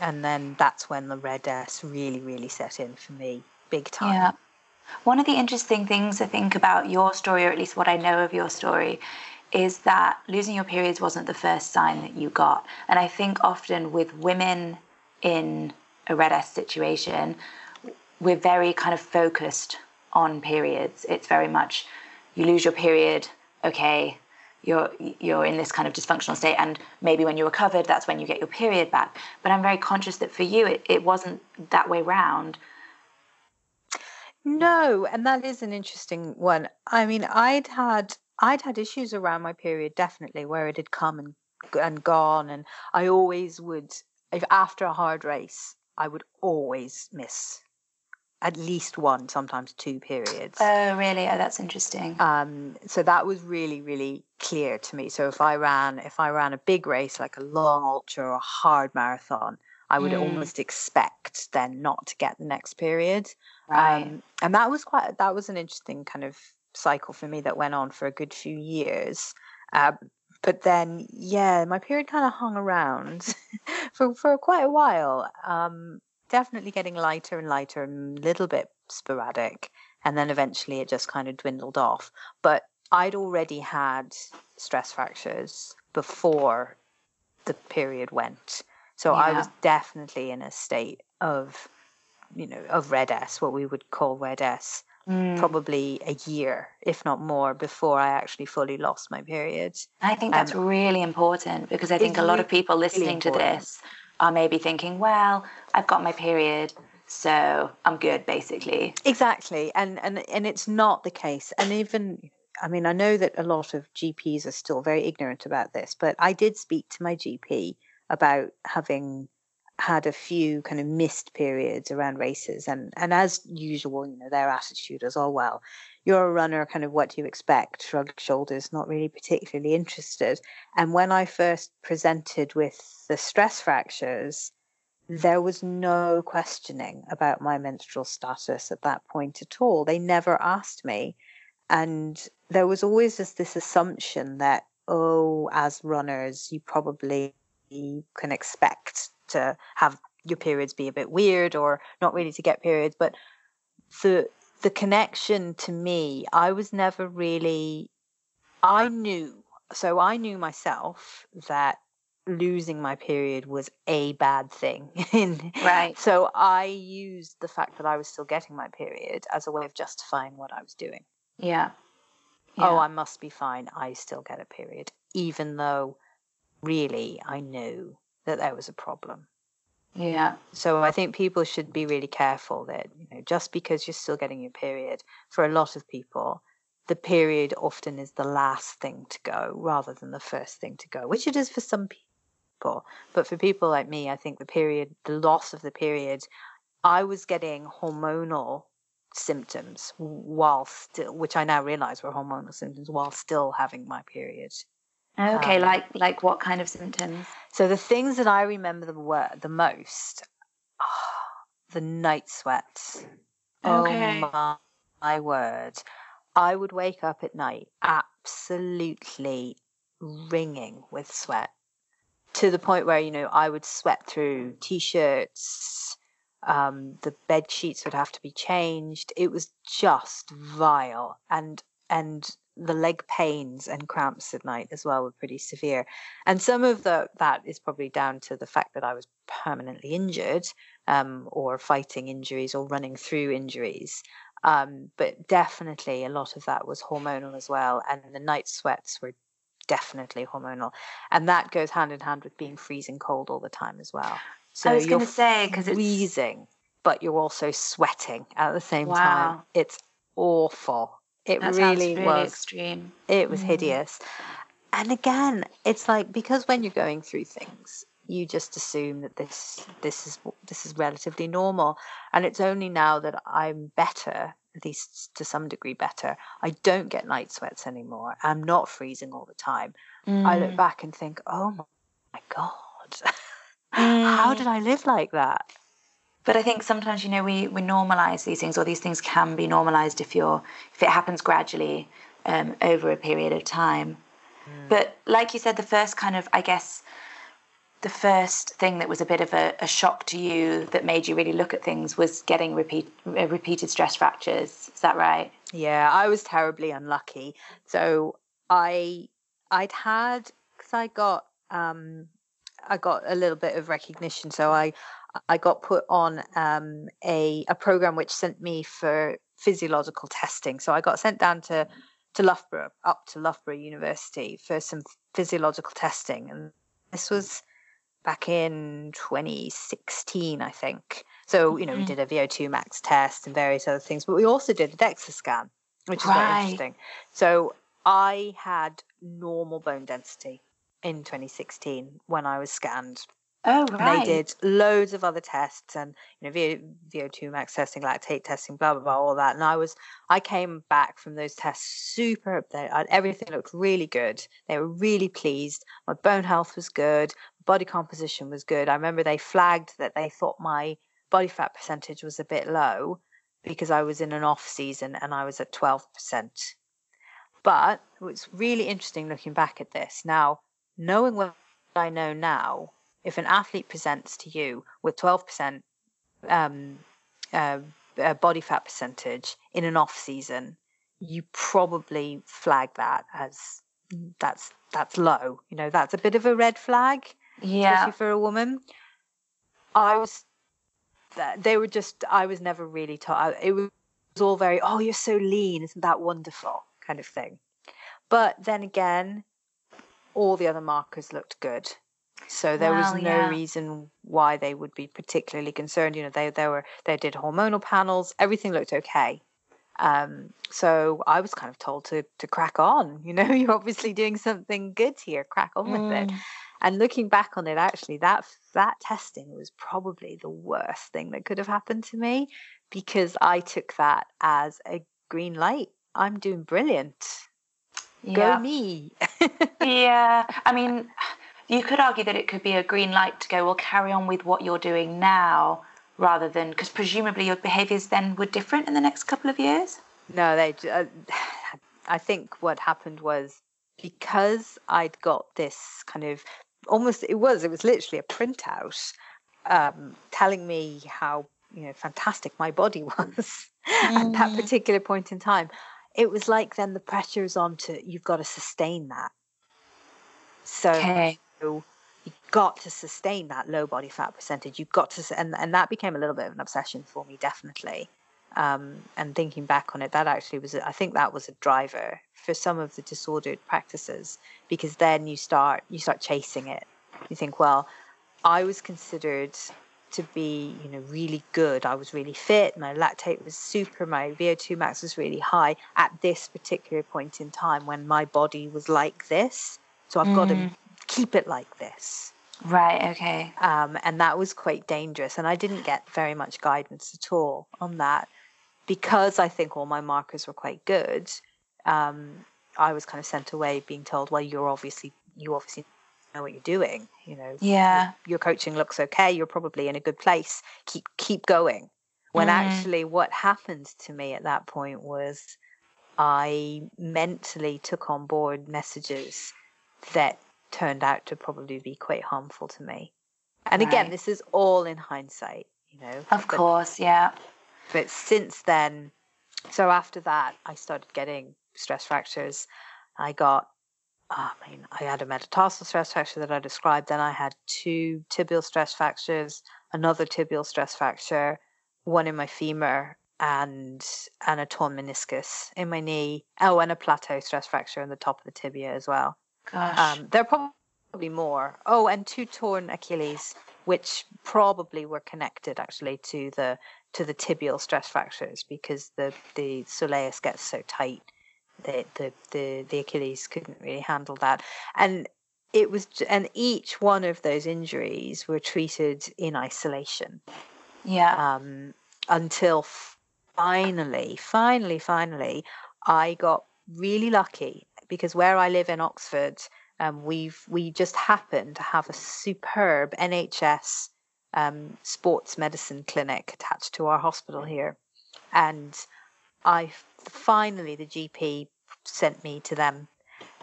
and then that's when the RED-S really, really set in for me, big time. Yeah. One of the interesting things I think about your story, or at least what I know of your story, is that losing your periods wasn't the first sign that you got. And I think often with women in a RED-S situation, we're very kind of focused on periods. It's very much you lose your period, okay, you're you're in this kind of dysfunctional state and maybe when you're recovered that's when you get your period back. But i'm very conscious that for you it, it wasn't that way round. No and that is an interesting one. I mean i'd had i'd had issues around my period definitely where it had come and and gone and i always would if after a hard race i would always miss at least one, sometimes two periods. Oh, really? Oh, that's interesting. Um, so that was really, really clear to me. So if I ran, if I ran a big race like a long ultra or a hard marathon, I would mm. almost expect then not to get the next period. Right. Um, and that was quite, that was an interesting kind of cycle for me that went on for a good few years. Uh, but then, yeah, my period kind of hung around *laughs* for, for quite a while. Um, definitely getting lighter and lighter and a little bit sporadic. And then eventually it just kind of dwindled off. But I'd already had stress fractures before the period went. So yeah. I was definitely in a state of, you know, of RED-S, what we would call RED-S, mm. probably a year, if not more, before I actually fully lost my period. I think that's um, really important because I think a lot of people listening really to this are maybe thinking, well, I've got my period, so I'm good basically. Exactly. And and and it's not the case. And even I mean, I know that a lot of GPs are still very ignorant about this, but I did speak to my GP about having had a few kind of missed periods around races and and as usual you know their attitude is oh well you're a runner kind of what do you expect? Shrugged shoulders not really particularly interested. And when i first presented with the stress fractures there was no questioning about my menstrual status at that point at all. They never asked me. And there was always just this assumption that oh as runners you probably can expect to have your periods be a bit weird or not really to get periods. But the the connection to me i was never really i knew so i knew myself that losing my period was a bad thing. Right. *laughs* So i used the fact that i was still getting my period as a way of justifying what i was doing. Yeah, oh, yeah. oh i must be fine. I still get a period even though really i knew that there was a problem. Yeah. So I think people should be really careful that, you know, just because you're still getting your period, for a lot of people, the period often is the last thing to go rather than the first thing to go, which it is for some people. But for people like me, I think the period, the loss of the period, I was getting hormonal symptoms while still, which I now realize were hormonal symptoms while still having my period. Okay, um, like like what kind of symptoms? So the things that I remember the were the most, oh, *sighs* the night sweats. Okay. Oh my, my word! I would wake up at night absolutely ringing with sweat to the point where you know I would sweat through t-shirts. Um, the bed sheets would have to be changed. It was just vile, and and the leg pains and cramps at night as well were pretty severe. And some of the, that is probably down to the fact that I was permanently injured um, or fighting injuries or running through injuries. Um, but definitely a lot of that was hormonal as well. And the night sweats were definitely hormonal. And that goes hand in hand with being freezing cold all the time as well. So I was going to say, because it's freezing, but you're also sweating at the same wow. time. It's awful. It that really, really was extreme. It was mm. hideous. And again, it's like because when you're going through things, you just assume that this this is this is relatively normal. And it's only now that I'm better, at least to some degree better. I don't get night sweats anymore. I'm not freezing all the time. Mm. I look mm. back and think, oh my god, *laughs* mm. how did I live like that? But I think sometimes, you know, we, we normalize these things, or these things can be normalized if you're if it happens gradually um, over a period of time. Mm. But like you said, the first kind of, I guess, the first thing that was a bit of a, a, shock to you that made you really look at things was getting repeat, uh, repeated stress fractures. Is that right? Yeah, I was terribly unlucky. So I I'd had because I got um, I got a little bit of recognition. So I I got put on um, a a program which sent me for physiological testing. So I got sent down to to Loughborough, up to Loughborough University for some physiological testing, and this was back in 2016, I think. So you know mm-hmm. we did a VO2 max test and various other things, but we also did a DEXA scan, which is right. very interesting. So I had normal bone density in 2016 when I was scanned Oh, right. they did loads of other tests and you know VO, VO2 max testing, lactate testing, blah blah blah, all that. And I was I came back from those tests super. They, everything looked really good. They were really pleased. My bone health was good. Body composition was good. I remember they flagged that they thought my body fat percentage was a bit low because I was in an off season and I was at twelve percent. But it's really interesting looking back at this now, knowing what I know now if an athlete presents to you with 12% um, uh, body fat percentage in an off season, you probably flag that as that's that's low. You know, that's a bit of a red flag, yeah. especially for a woman. I was, they were just. I was never really taught. It was all very, oh, you're so lean, isn't that wonderful, kind of thing. But then again, all the other markers looked good. So there was no yeah. reason why they would be particularly concerned. You know, they they were they did hormonal panels, everything looked okay. Um, so I was kind of told to to crack on. *laughs* You know, you're obviously doing something good here. Crack on with it. Mm. And looking back on it, actually, that that testing was probably the worst thing that could have happened to me because I took that as a green light. I'm doing brilliant. Yeah. Go me. *laughs* yeah. I mean, you could argue that it could be a green light to go, well, carry on with what you're doing now rather than, because presumably your behaviors then were different in the next couple of years? No, they. Uh, *sighs* I think what happened was because I'd got this kind of almost it was it was literally a printout um, telling me how you know fantastic my body *laughs* was mm. at that mm. particular point in time. It was like then the pressure is on to you've got to sustain that. So okay you got to sustain that low body fat percentage. You've got to, and, and that became a little bit of an obsession for me, definitely. Um, and thinking back on it, that actually was, I think that was a driver for some of the disordered practices because then you start, you start chasing it. You think, well, I was considered to be, you know, really good. I was really fit. My lactate was super. My VO2 max was really high at this particular point in time when my body was like this. So I've mm. got to keep it like this. Right, okay. Um, and that was quite dangerous. And I didn't get very much guidance at all on that because I think all my markers were quite good. Um, I was kind of sent away being told, well, you're obviously, you obviously know what you're doing. You know, yeah, your, your coaching looks okay. You're probably in a good place. Keep, keep going. When mm. actually what happened to me at that point was I mentally took on board messages that turned out to probably be quite harmful to me. And right. again, this is all in hindsight, you know. Of but, course, yeah. But since then, so after that, I started getting stress fractures. I got, I mean, I had a metatarsal stress fracture that I described. Then I had two tibial stress fractures, another tibial stress fracture, one in my femur, and and a torn meniscus in my knee. Oh, and a plateau stress fracture in the top of the tibia as well. Gosh. Um, there are probably more. Oh, and two torn Achilles, which probably were connected actually to the to the tibial stress fractures because the the soleus gets so tight that the the the Achilles couldn't really handle that, and it was and each one of those injuries were treated in isolation. Yeah. Um, until finally, finally, finally, I got really lucky because where I live in Oxford, um, we've we just happen to have a superb NHS um, sports medicine clinic attached to our hospital here, and I finally the GP sent me to them,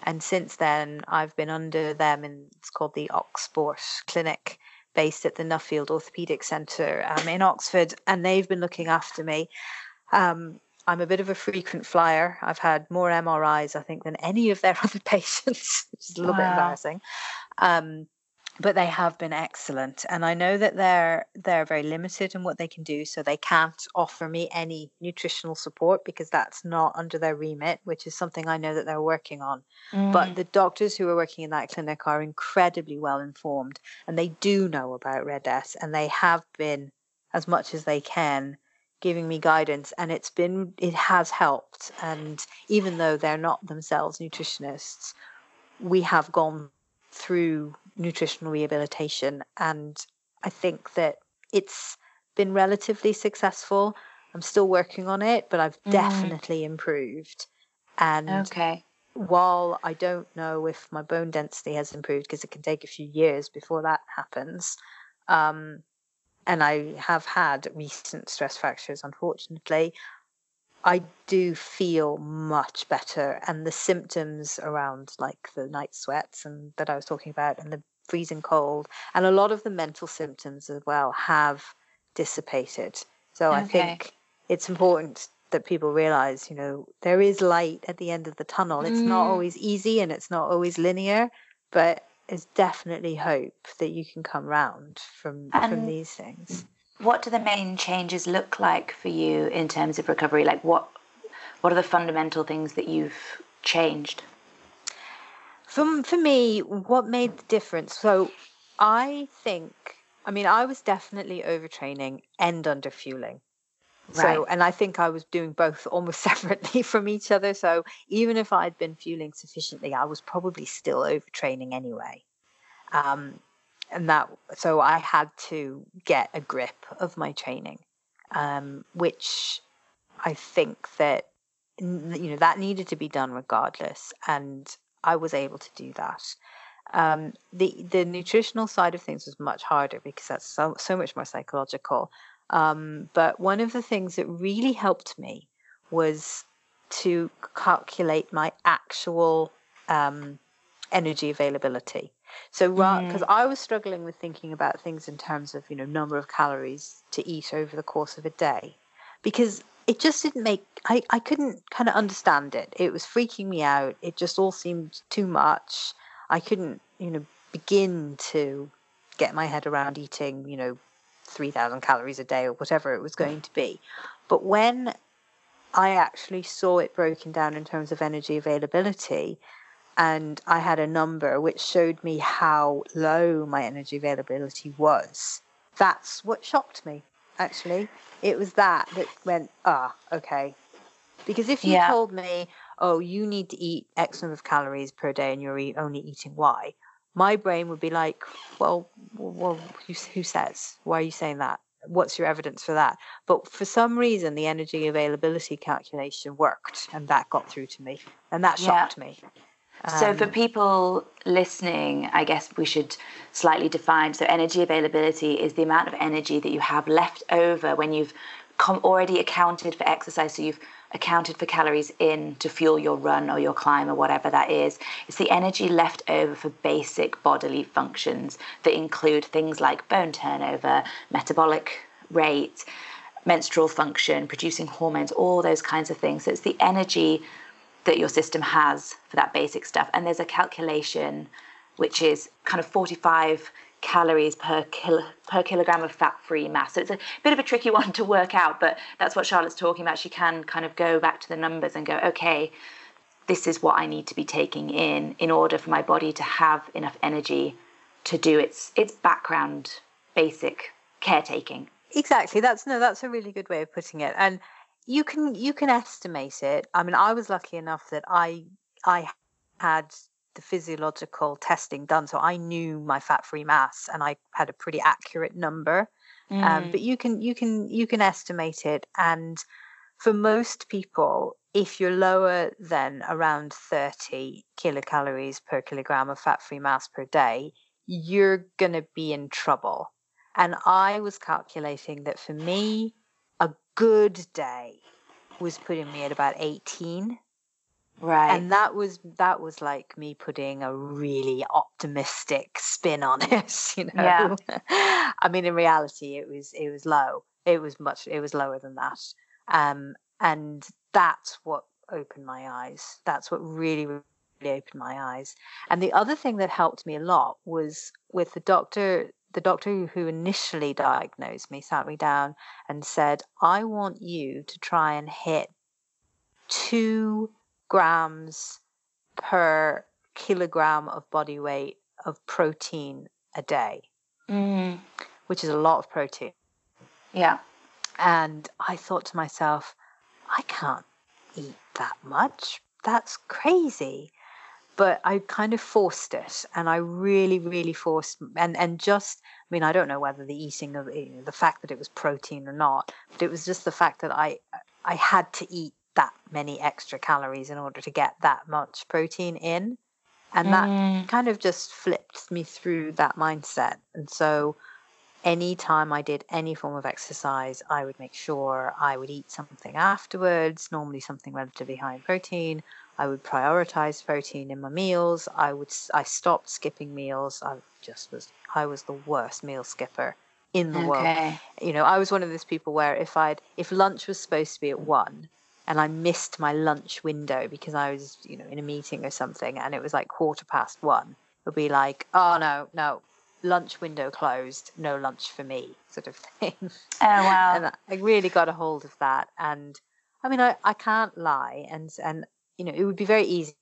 and since then I've been under them, and it's called the Oxsport Clinic, based at the Nuffield Orthopaedic Centre um, in Oxford, and they've been looking after me. Um, I'm a bit of a frequent flyer. I've had more MRIs, I think, than any of their *laughs* other patients, which is a little wow. bit embarrassing. Um, but they have been excellent, and I know that they're they're very limited in what they can do, so they can't offer me any nutritional support because that's not under their remit, which is something I know that they're working on. Mm. But the doctors who are working in that clinic are incredibly well informed, and they do know about RED-S, and they have been as much as they can giving me guidance and it's been it has helped and even though they're not themselves nutritionists we have gone through nutritional rehabilitation. And I think that it's been relatively successful. I'm still working on it, but I've mm. definitely improved. And okay. while I don't know if my bone density has improved, because it can take a few years before that happens, um, and I have had recent stress fractures, unfortunately, I do feel much better. And the symptoms around, like the night sweats and that I was talking about, and the freezing cold, and a lot of the mental symptoms as well, have dissipated. So okay. I think it's important that people realize, you know, there is light at the end of the tunnel. It's mm. not always easy and it's not always linear, but there's definitely hope that you can come round from and from these things. What do the main changes look like for you in terms of recovery? Like what what are the fundamental things that you've changed? For for me, what made the difference? So I think I mean I was definitely overtraining and underfueling. Right. So, and I think I was doing both *laughs* almost separately from each other. So, even if I'd been fueling sufficiently, I was probably still overtraining anyway. Um, and that, so I had to get a grip of my training, um, which I think that, you know, that needed to be done regardless. And I was able to do that. Um, the the nutritional side of things was much harder because that's so so much more psychological. Um, but one of the things that really helped me was to calculate my actual um, energy availability. So, because mm. I was struggling with thinking about things in terms of you know number of calories to eat over the course of a day, because it just didn't make I, I couldn't kind of understand it. It was freaking me out. It just all seemed too much. I couldn't you know begin to get my head around eating you know 3,000 calories a day or whatever it was going to be. But when I actually saw it broken down in terms of energy availability, and I had a number which showed me how low my energy availability was. That's what shocked me, actually. It was that that went, ah, okay. Because if you yeah. told me, oh, you need to eat X number of calories per day and you're only eating Y, my brain would be like, well, well, who, who says? Why are you saying that? What's your evidence for that? But for some reason, the energy availability calculation worked, and that got through to me, and that shocked yeah. me. So, for um, people listening, I guess we should slightly define. So, energy availability is the amount of energy that you have left over when you've com- already accounted for exercise. So, you've accounted for calories in to fuel your run or your climb or whatever that is. It's the energy left over for basic bodily functions that include things like bone turnover, metabolic rate, menstrual function, producing hormones, all those kinds of things. So it's the energy that your system has for that basic stuff. And there's a calculation which is kind of 45 calories per kilo, per kilogram of fat-free mass. So it's a bit of a tricky *laughs* one to work out, but that's what Charlotte's talking about. She can kind of go back to the numbers and go, okay, this is what I need to be taking in in order for my body to have enough energy to do its its background basic caretaking. Exactly. That's no, that's a really good way of putting it. And you can you can estimate it. I mean, I was lucky enough that I I had the physiological testing done, so I knew my fat-free mass, and I had a pretty accurate number. Um, mm. Um, but you can you can you can estimate it, and for most people, if you're lower than around 30 kilocalories per kilogram of fat-free mass per day, you're going to be in trouble. And I was calculating that for me, a good day was putting me at about 18 Right. And that was that was like me putting a really optimistic spin on *laughs* it, you know. Yeah. *laughs* I mean in reality it was it was low. It was much it was lower than that. Um and that's what opened my eyes. That's what really really opened my eyes. And the other thing that helped me a lot was with the doctor the doctor who initially diagnosed me sat me down and said, I want you to try and hit two grams per kilogram of body weight of protein a day, mm. which is a lot of protein. Yeah. And I thought to myself, I can't eat that much. That's crazy. but I kind of forced it, and I really, really forced, and and just, I mean, I don't know whether the eating of you know, the fact that it was protein or not, but it was just the fact that I I had to eat that many extra calories in order to get that much protein in, and that Mm. kind of just flipped me through that mindset, and so anytime I did any form of exercise, I would make sure I would eat something afterwards, normally something relatively high in protein. I would prioritize protein in my meals. I would I stopped skipping meals. I just was I was the worst meal skipper in the world. You know, I was one of those people where if I'd if lunch was supposed to be at 1 and I missed my lunch window because I was, you know, in a meeting or something and it was like quarter past 1, it would be like, "Oh no, no, lunch window closed, no lunch for me," sort of thing. *laughs* Oh wow. and I really got a hold of that. And I mean, I, I can't lie, and and you know, it would be very easy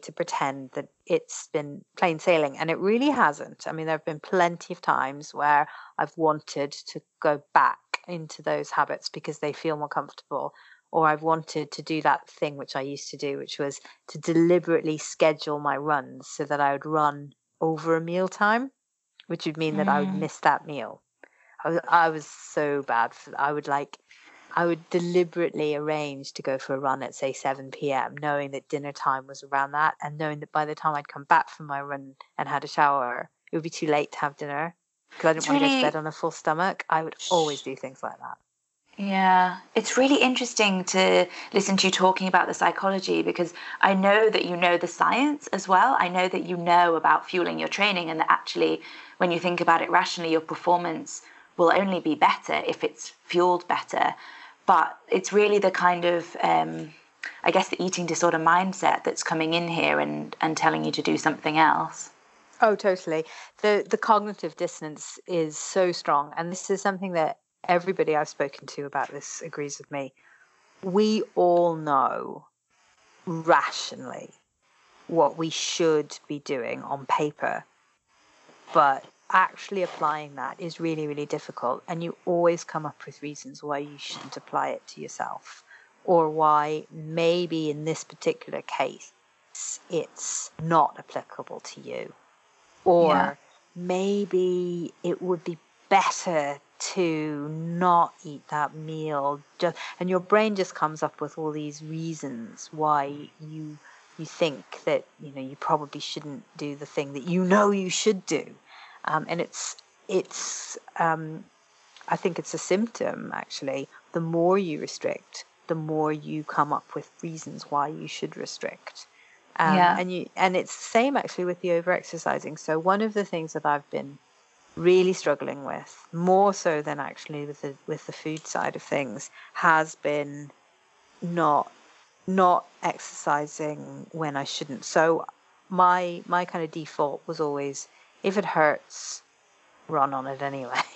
to pretend that it's been plain sailing, and it really hasn't. I mean, there have been plenty of times where I've wanted to go back into those habits because they feel more comfortable. Or I've wanted to do that thing which I used to do, which was to deliberately schedule my runs so that I would run over a meal time, which would mean that I would Mm. miss that meal. I was, I was so bad for I would like I would deliberately arrange to go for a run at say 7 p.m. knowing that dinner time was around that and knowing that by the time I'd come back from my run and had a shower it would be too late to have dinner because I didn't It's want to go to bed on a full stomach I would always do things like that Yeah, it's really interesting to listen to you talking about the psychology because I know that you know the science as well. I know that you know about fueling your training, and that actually, when you think about it rationally, your performance will only be better if it's fueled better. But it's really the kind of, um, I guess, the eating disorder mindset that's coming in here and, and telling you to do something else. Oh, totally. The the cognitive dissonance is so strong, and this is something that everybody I've spoken to about this agrees with me. We all know rationally what we should be doing on paper, but actually applying that is really, really difficult, and you always come up with reasons why you shouldn't apply it to yourself, or why maybe in this particular case it's not applicable to you or Yeah. maybe it would be better to not eat that meal. Just and your brain just comes up with all these reasons why you you think that you know you probably shouldn't do the thing that you know you should do. Um, and it's it's um, I think it's a symptom actually. The more you restrict the more you come up with reasons why you should restrict. Um, Yeah. and you and it's the same actually with the over exercising so one of the things that i've been really struggling with more so than actually with the with the food side of things has been not not exercising when i shouldn't so my my kind of default was always if it hurts run on it anyway *laughs*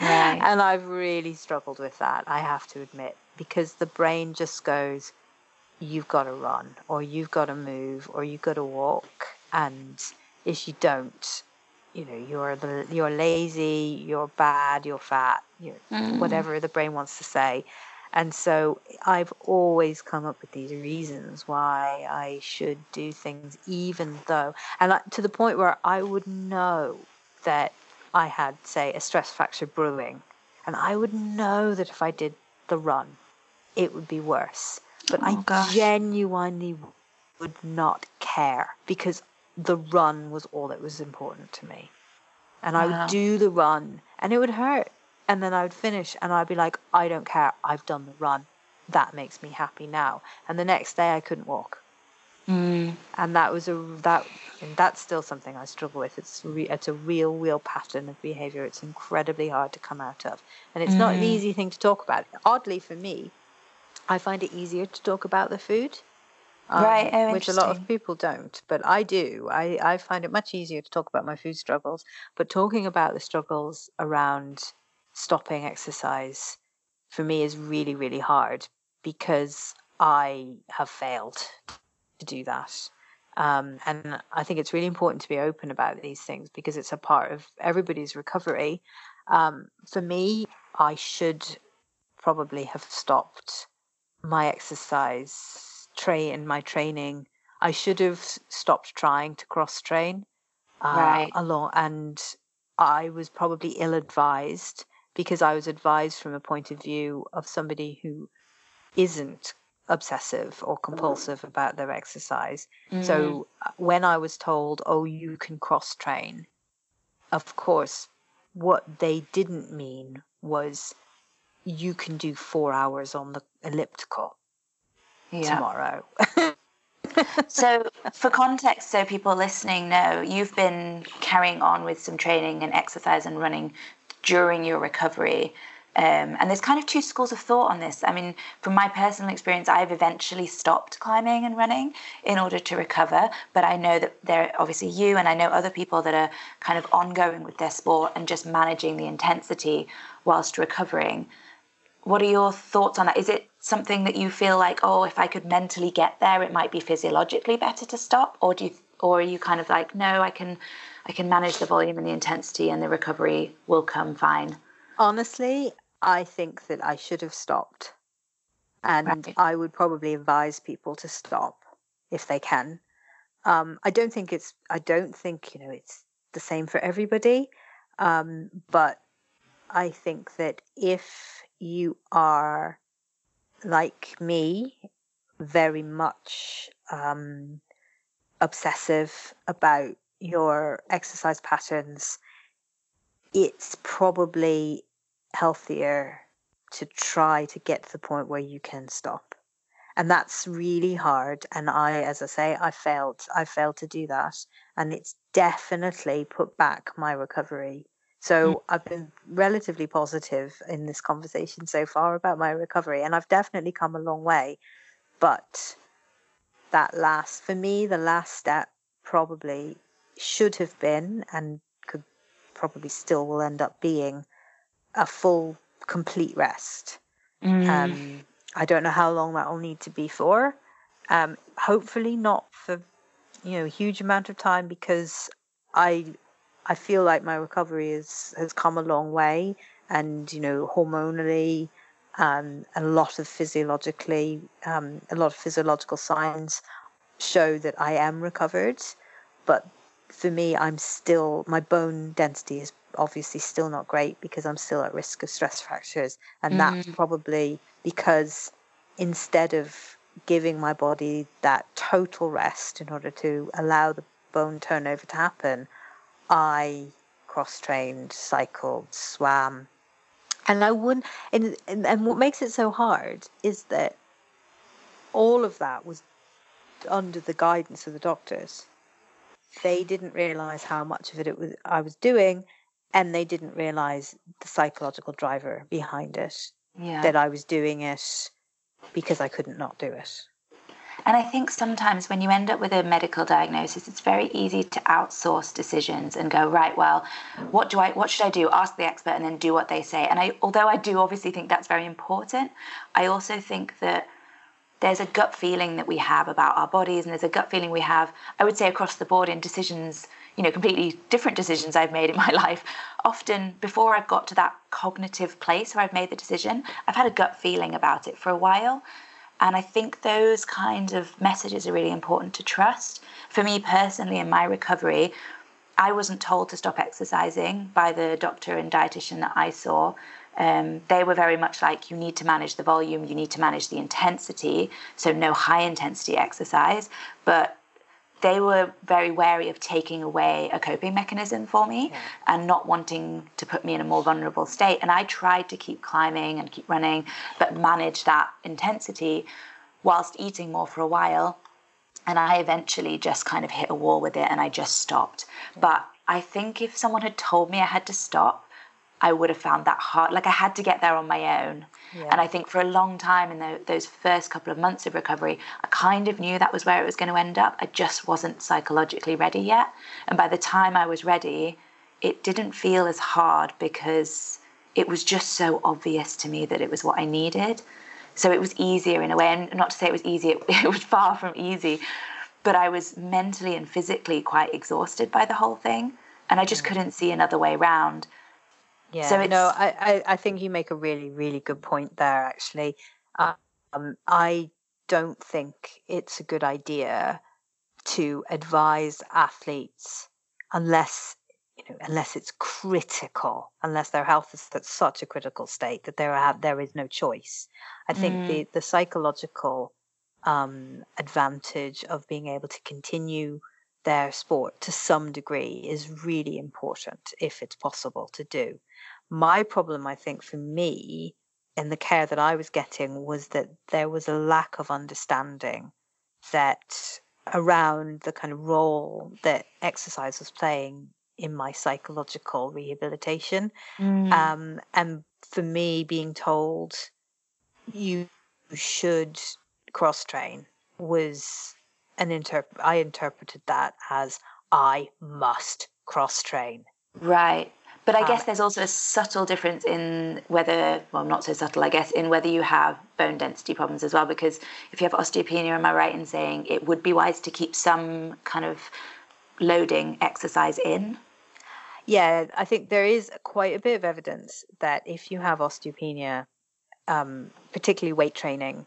Right. and I've really struggled with that, I have to admit, because the brain just goes, you've got to run, or you've got to move, or you've got to walk. And if you don't, you know, you're the, you're lazy, you're bad, you're fat, you're Mm. whatever the brain wants to say. And so I've always come up with these reasons why I should do things, even though, and I, to the point where I would know that I had, say, a stress fracture brewing, and I would know that if I did the run, it would be worse. But Oh, I gosh. genuinely would not care because the run was all that was important to me. And I would do the run, and it would hurt. And then I would finish, and I'd be like, I don't care. I've done the run. That makes me happy now. And the next day, I couldn't walk Mm. and that was a that and that's still something I struggle with. It's re, it's a real real pattern of behavior. It's incredibly hard to come out of, and it's not an Mm. easy thing to talk about. Oddly for me, I find it easier to talk about the food. Um, Right, oh, which a lot of people don't, but I do. I, I find it much easier to talk about my food struggles, but talking about the struggles around stopping exercise for me is really, really hard because I have failed to do that. Um, and I think it's really important to be open about these things because it's a part of everybody's recovery. Um, for me, I should probably have stopped my exercise train in my training. I should have stopped trying to cross train. Uh, right. Along, and I was probably ill advised because I was advised from a point of view of somebody who isn't obsessive or compulsive about their exercise. Mm. So uh, when I was told, oh, you can cross train, of course, what they didn't mean was you can do four hours on the elliptical yeah. tomorrow. *laughs* so, for context, so people listening know, you've been carrying on with some training and exercise and running during your recovery. Um, and there's kind of two schools of thought on this. I mean, from my personal experience, I've eventually stopped climbing and running in order to recover. But I know that there are obviously you and I know other people that are kind of ongoing with their sport and just managing the intensity whilst recovering. What are your thoughts on that? Is it something that you feel like, oh, if I could mentally get there, it might be physiologically better to stop, or do you, or are you kind of like, no, I can, I can manage the volume and the intensity, and the recovery will come fine. Honestly, I think that I should have stopped. And right. I would probably advise people to stop if they can. Um, I don't think it's, I don't think, you know, it's the same for everybody. Um, but I think that if you are like me, very much um, obsessive about your exercise patterns, it's probably healthier to try to get to the point where you can stop. And that's really hard. And I, as I say, I failed. I failed to do that. And it's definitely put back my recovery. So mm. I've been relatively positive in this conversation so far about my recovery. And I've definitely come a long way. But that last, for me, the last step probably should have been and could probably still will end up being a full, complete rest. Mm. Um, I don't know how long that will need to be for. Um, hopefully not for you know a huge amount of time because I I feel like my recovery is has come a long way, and you know hormonally, um, a lot of physiologically, um, a lot of physiological signs show that I am recovered. But for me, I'm still my bone density is obviously still not great because I'm still at risk of stress fractures. And mm. that's probably because instead of giving my body that total rest in order to allow the bone turnover to happen, I cross trained, cycled, swam. And I wouldn't, and, and, and what makes it so hard is that all of that was under the guidance of the doctors. They didn't realize how much of it, it was I was doing, and they didn't realize the psychological driver behind it yeah. that i was doing it because i couldn't not do it and i think sometimes when you end up with a medical diagnosis it's very easy to outsource decisions and go right well what do i what should i do ask the expert and then do what they say and i although i do obviously think that's very important i also think that there's a gut feeling that we have about our bodies and there's a gut feeling we have i would say across the board in decisions you know completely different decisions I've made in my *laughs* life. Often before I've got to that cognitive place where I've made the decision, I've had a gut feeling about it for a while. And I think those kinds of messages are really important to trust. For me personally, in my recovery, I wasn't told to stop exercising by the doctor and dietitian that I saw. Um, they were very much like you need to manage the volume, you need to manage the intensity, so no high intensity exercise, but they were very wary of taking away a coping mechanism for me yeah. and not wanting to put me in a more vulnerable state. And I tried to keep climbing and keep running, but manage that intensity whilst eating more for a while. And I eventually just kind of hit a wall with it and I just stopped. But I think if someone had told me I had to stop, I would have found that hard. Like I had to get there on my own. Yeah. And I think for a long time in the, those first couple of months of recovery, I kind of knew that was where it was going to end up. I just wasn't psychologically ready yet. And by the time I was ready, it didn't feel as hard because it was just so obvious to me that it was what I needed. So it was easier in a way. And not to say it was easy, it, *laughs* it was far from easy. But I was mentally and physically quite exhausted by the whole thing. And I just mm. couldn't see another way around. Yeah, so no, I, I, I think you make a really, really good point there, actually. Um, I don't think it's a good idea to advise athletes unless you know, unless it's critical, unless their health is at such a critical state that there are, there is no choice. I think mm. the the psychological um, advantage of being able to continue their sport to some degree is really important if it's possible to do. My problem, I think, for me in the care that I was getting was that there was a lack of understanding that around the kind of role that exercise was playing in my psychological rehabilitation. Mm. Um, and for me, being told you should cross train was an interp- I interpreted that as I must cross train. Right. But I um, guess there's also a subtle difference in whether, well, not so subtle, I guess, in whether you have bone density problems as well. Because if you have osteopenia, am I right in saying it would be wise to keep some kind of loading exercise in? Yeah, I think there is quite a bit of evidence that if you have osteopenia, um, particularly weight training,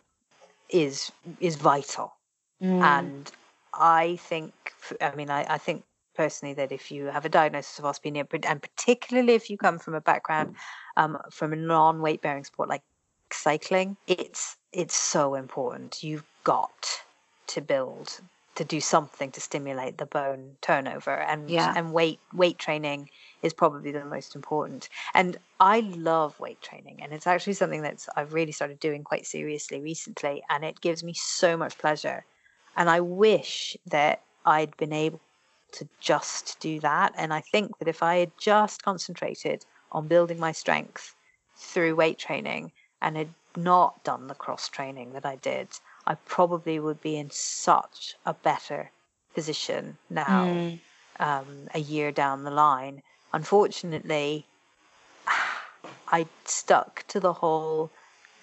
is is vital. Mm. And I think, I mean, I, I think personally that if you have a diagnosis of osteopenia, and particularly if you come from a background um, from a non-weight bearing sport like cycling, it's it's so important. You've got to build to do something to stimulate the bone turnover and yeah. and weight weight training is probably the most important. And I love weight training and it's actually something that's I've really started doing quite seriously recently and it gives me so much pleasure. And I wish that I'd been able to just do that and I think that if I had just concentrated on building my strength through weight training and had not done the cross training that I did, I probably would be in such a better position now, mm. um, a year down the line. Unfortunately, *sighs* I stuck to the whole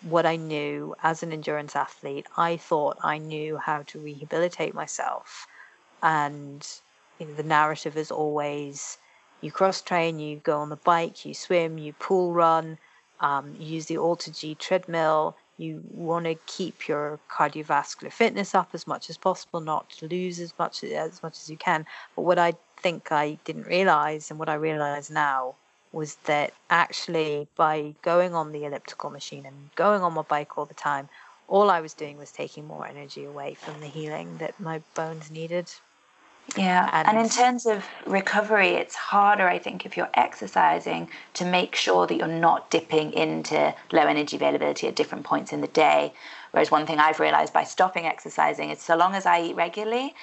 what I knew as an endurance athlete. I thought I knew how to rehabilitate myself. And you know, the narrative is always you cross train, you go on the bike, you swim, you pool run, um, you use the AlterG treadmill, you want to keep your cardiovascular fitness up as much as possible, not to lose as much as much as you can. But what I think I didn't realize, and what I realize now, was that actually by going on the elliptical machine and going on my bike all the time, all I was doing was taking more energy away from the healing that my bones needed. Yeah. And, and, in terms of recovery, it's harder, I think, if you're exercising to make sure that you're not dipping into low energy availability at different points in the day. Whereas one thing I've realized by stopping exercising is so long as I eat regularly,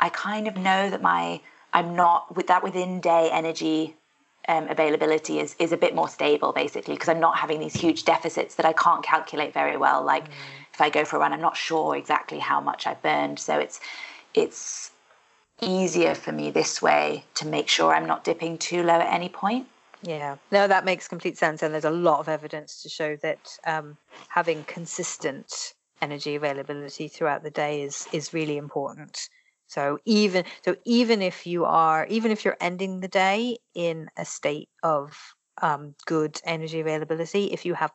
I kind of know that my I'm not with that within day energy um, availability is is a bit more stable basically because I'm not having these huge deficits that I can't calculate very well. Like mm. if I go for a run, I'm not sure exactly how much I burned. So it's it's easier for me this way to make sure I'm not dipping too low at any point. Yeah, no, that makes complete sense. And there's a lot of evidence to show that um, having consistent energy availability throughout the day is is really important. So even so, even if you are even if you're ending the day in a state of um, good energy availability, if you have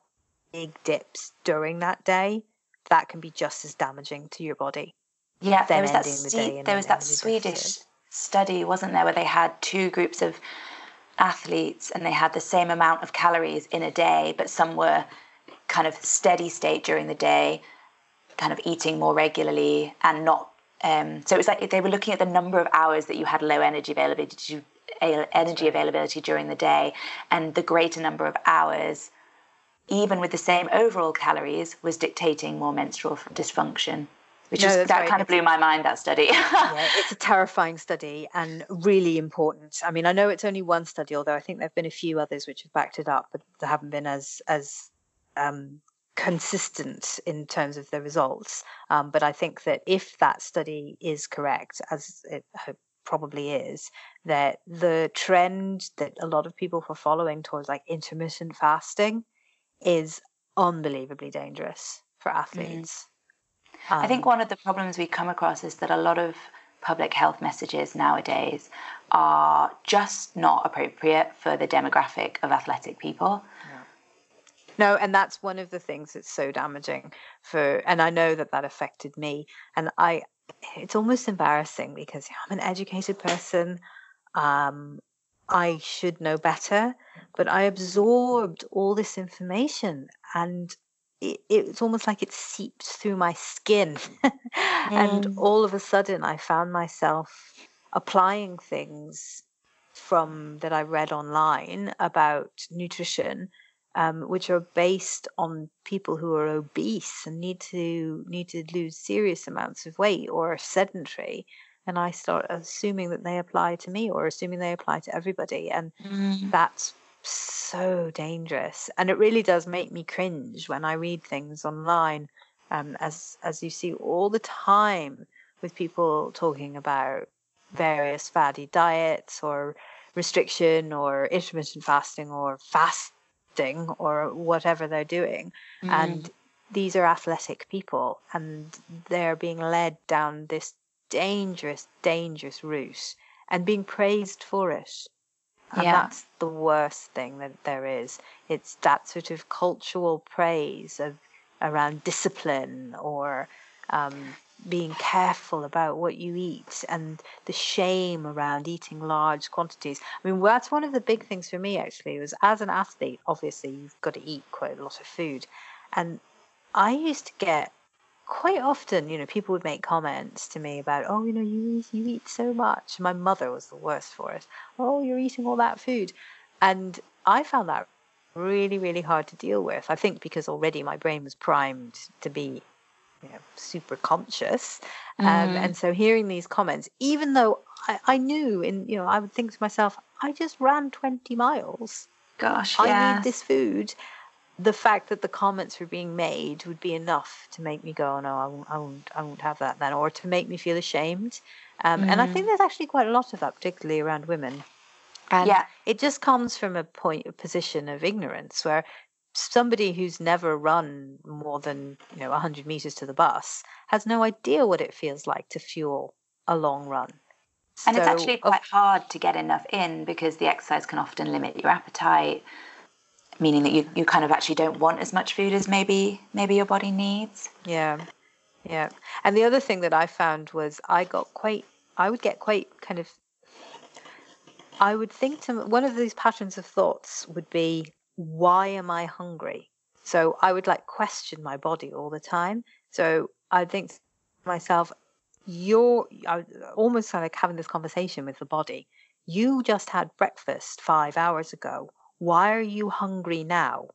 big dips during that day, that can be just as damaging to your body. Yeah, there was that the there was that Swedish study, wasn't there, where they had two groups of athletes and they had the same amount of calories in a day, but some were kind of steady state during the day, kind of eating more regularly and not. Um, so it was like they were looking at the number of hours that you had low energy availability, energy availability during the day, and the greater number of hours, even with the same overall calories, was dictating more menstrual dysfunction which no, is that right. kind of blew my mind that study. *laughs* Yeah, it's a terrifying study and really important. I mean i know it's only one study although i think there have been a few others which have backed it up but there haven't been as as um, consistent in terms of the results um, but i think that if that study is correct as it probably is that the trend that a lot of people were following towards like intermittent fasting is unbelievably dangerous for mm. athletes mm um, I think one of the problems we come across is that a lot of public health messages nowadays are just not appropriate for the demographic of athletic people. No, and that's one of the things that's so damaging for, and I know that that affected me. And I, it's almost embarrassing because I'm an educated person. Um, I should know better, but I absorbed all this information and it, it's almost like it seeped through my skin. *laughs* and Mm. all of a sudden, I found myself applying things from that I read online about nutrition, um, which are based on people who are obese and need to need to lose serious amounts of weight or are sedentary. And I start assuming that they apply to me or assuming they apply to everybody. And Mm. that's so dangerous. And it really does make me cringe when I read things online, um, as as you see all the time with people talking about various fatty diets or restriction or intermittent fasting or fasting or whatever they're doing. Mm. And these are athletic people and they're being led down this dangerous, dangerous route and being praised for it. And Yeah. that's the worst thing that there is. It's that sort of cultural praise of around discipline or um, being careful about what you eat and the shame around eating large quantities. I mean, that's one of the big things for me actually was as an athlete, obviously you've got to eat quite a lot of food. And I used to get quite often, you know, people would make comments to me about, oh, you know, you eat, you eat so much. My mother was the worst for it. Oh, you're eating all that food. And I found that really, really hard to deal with. I think because already my brain was primed to be, you know, super conscious. Um, Mhm. and so hearing these comments, even though I, I knew in, you know, I would think to myself, I just ran 20 miles. Gosh, I yeah. need this food. The fact that the comments were being made would be enough to make me go, "Oh, no, I won't, I won't, I won't have that then, or to make me feel ashamed. Um, And I Mm. think there's actually quite a lot of that, particularly around women. And Yeah. it just comes from a point, a position of ignorance, where somebody who's never run more than you know 100 meters to the bus has no idea what it feels like to fuel a long run. And it's actually of quite hard to get enough in because the exercise can often limit your appetite, meaning that you, you kind of actually don't want as much food as maybe maybe your body needs. Yeah, yeah. And the other thing that I found was I got quite, I would get quite kind of, I would think to one of these patterns of thoughts would be, why am I hungry? So I would like question my body all the time. So I think to myself, you're I almost like having this conversation with the body. You just had breakfast five hours ago. Why are you hungry now?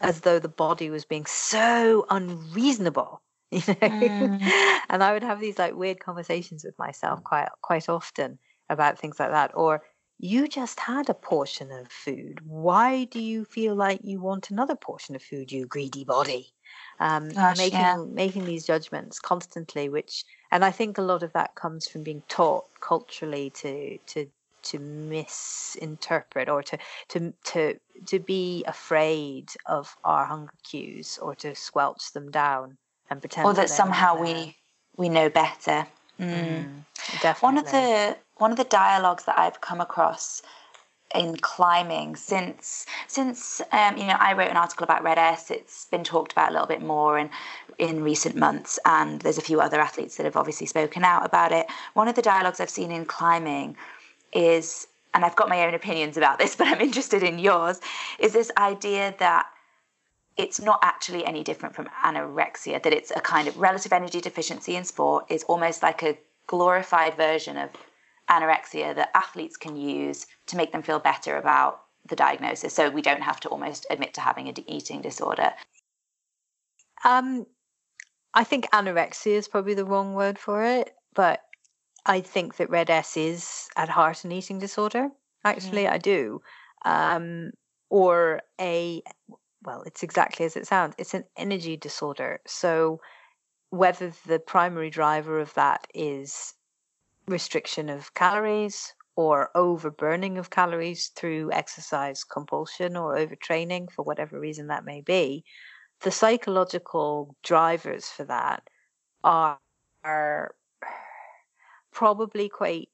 As though the body was being so unreasonable, *laughs* you know. Mm. and I would have these like weird conversations with myself quite quite often about things like that. Or you just had a portion of food. Why do you feel like you want another portion of food, you greedy body? Um, Gosh, making yeah. making these judgments constantly, which and I think a lot of that comes from being taught culturally to to to misinterpret or to to to to be afraid of our hunger cues or to squelch them down and pretend Or that they're somehow we we know better. Mm. Mm, definitely One of the one of the dialogues that I've come across in climbing since since um, you know I wrote an article about RED-S. It's been talked about a little bit more in in recent months, and there's a few other athletes that have obviously spoken out about it. One of the dialogues I've seen in climbing is, and I've got my own opinions about this, *laughs* but I'm interested in yours. Is this idea that it's not actually any different from anorexia, that it's a kind of relative energy deficiency in sport is almost like a glorified version of anorexia that athletes can use to make them feel better about the diagnosis. So we don't have to almost admit to having an eating disorder. Um, I think anorexia is probably the wrong word for it, but I think that RED-S is at heart an eating disorder. Actually, I do. Um, or a, well, it's exactly as it sounds. It's an energy disorder. So whether the primary driver of that is restriction of calories or overburning of calories through exercise compulsion or overtraining for whatever reason that may be, the psychological drivers for that are, are probably quite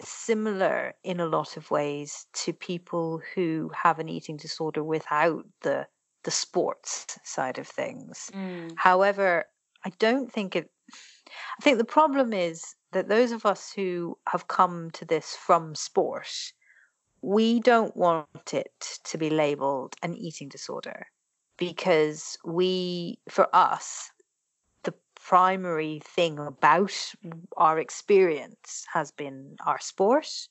similar in a lot of ways to people who have an eating disorder without the the sports side of things. Mm. However, I don't think it I think the problem is that those of us who have come to this from sport, we don't want it to be labeled an eating disorder because we, for us, the primary thing about our experience has been our sport.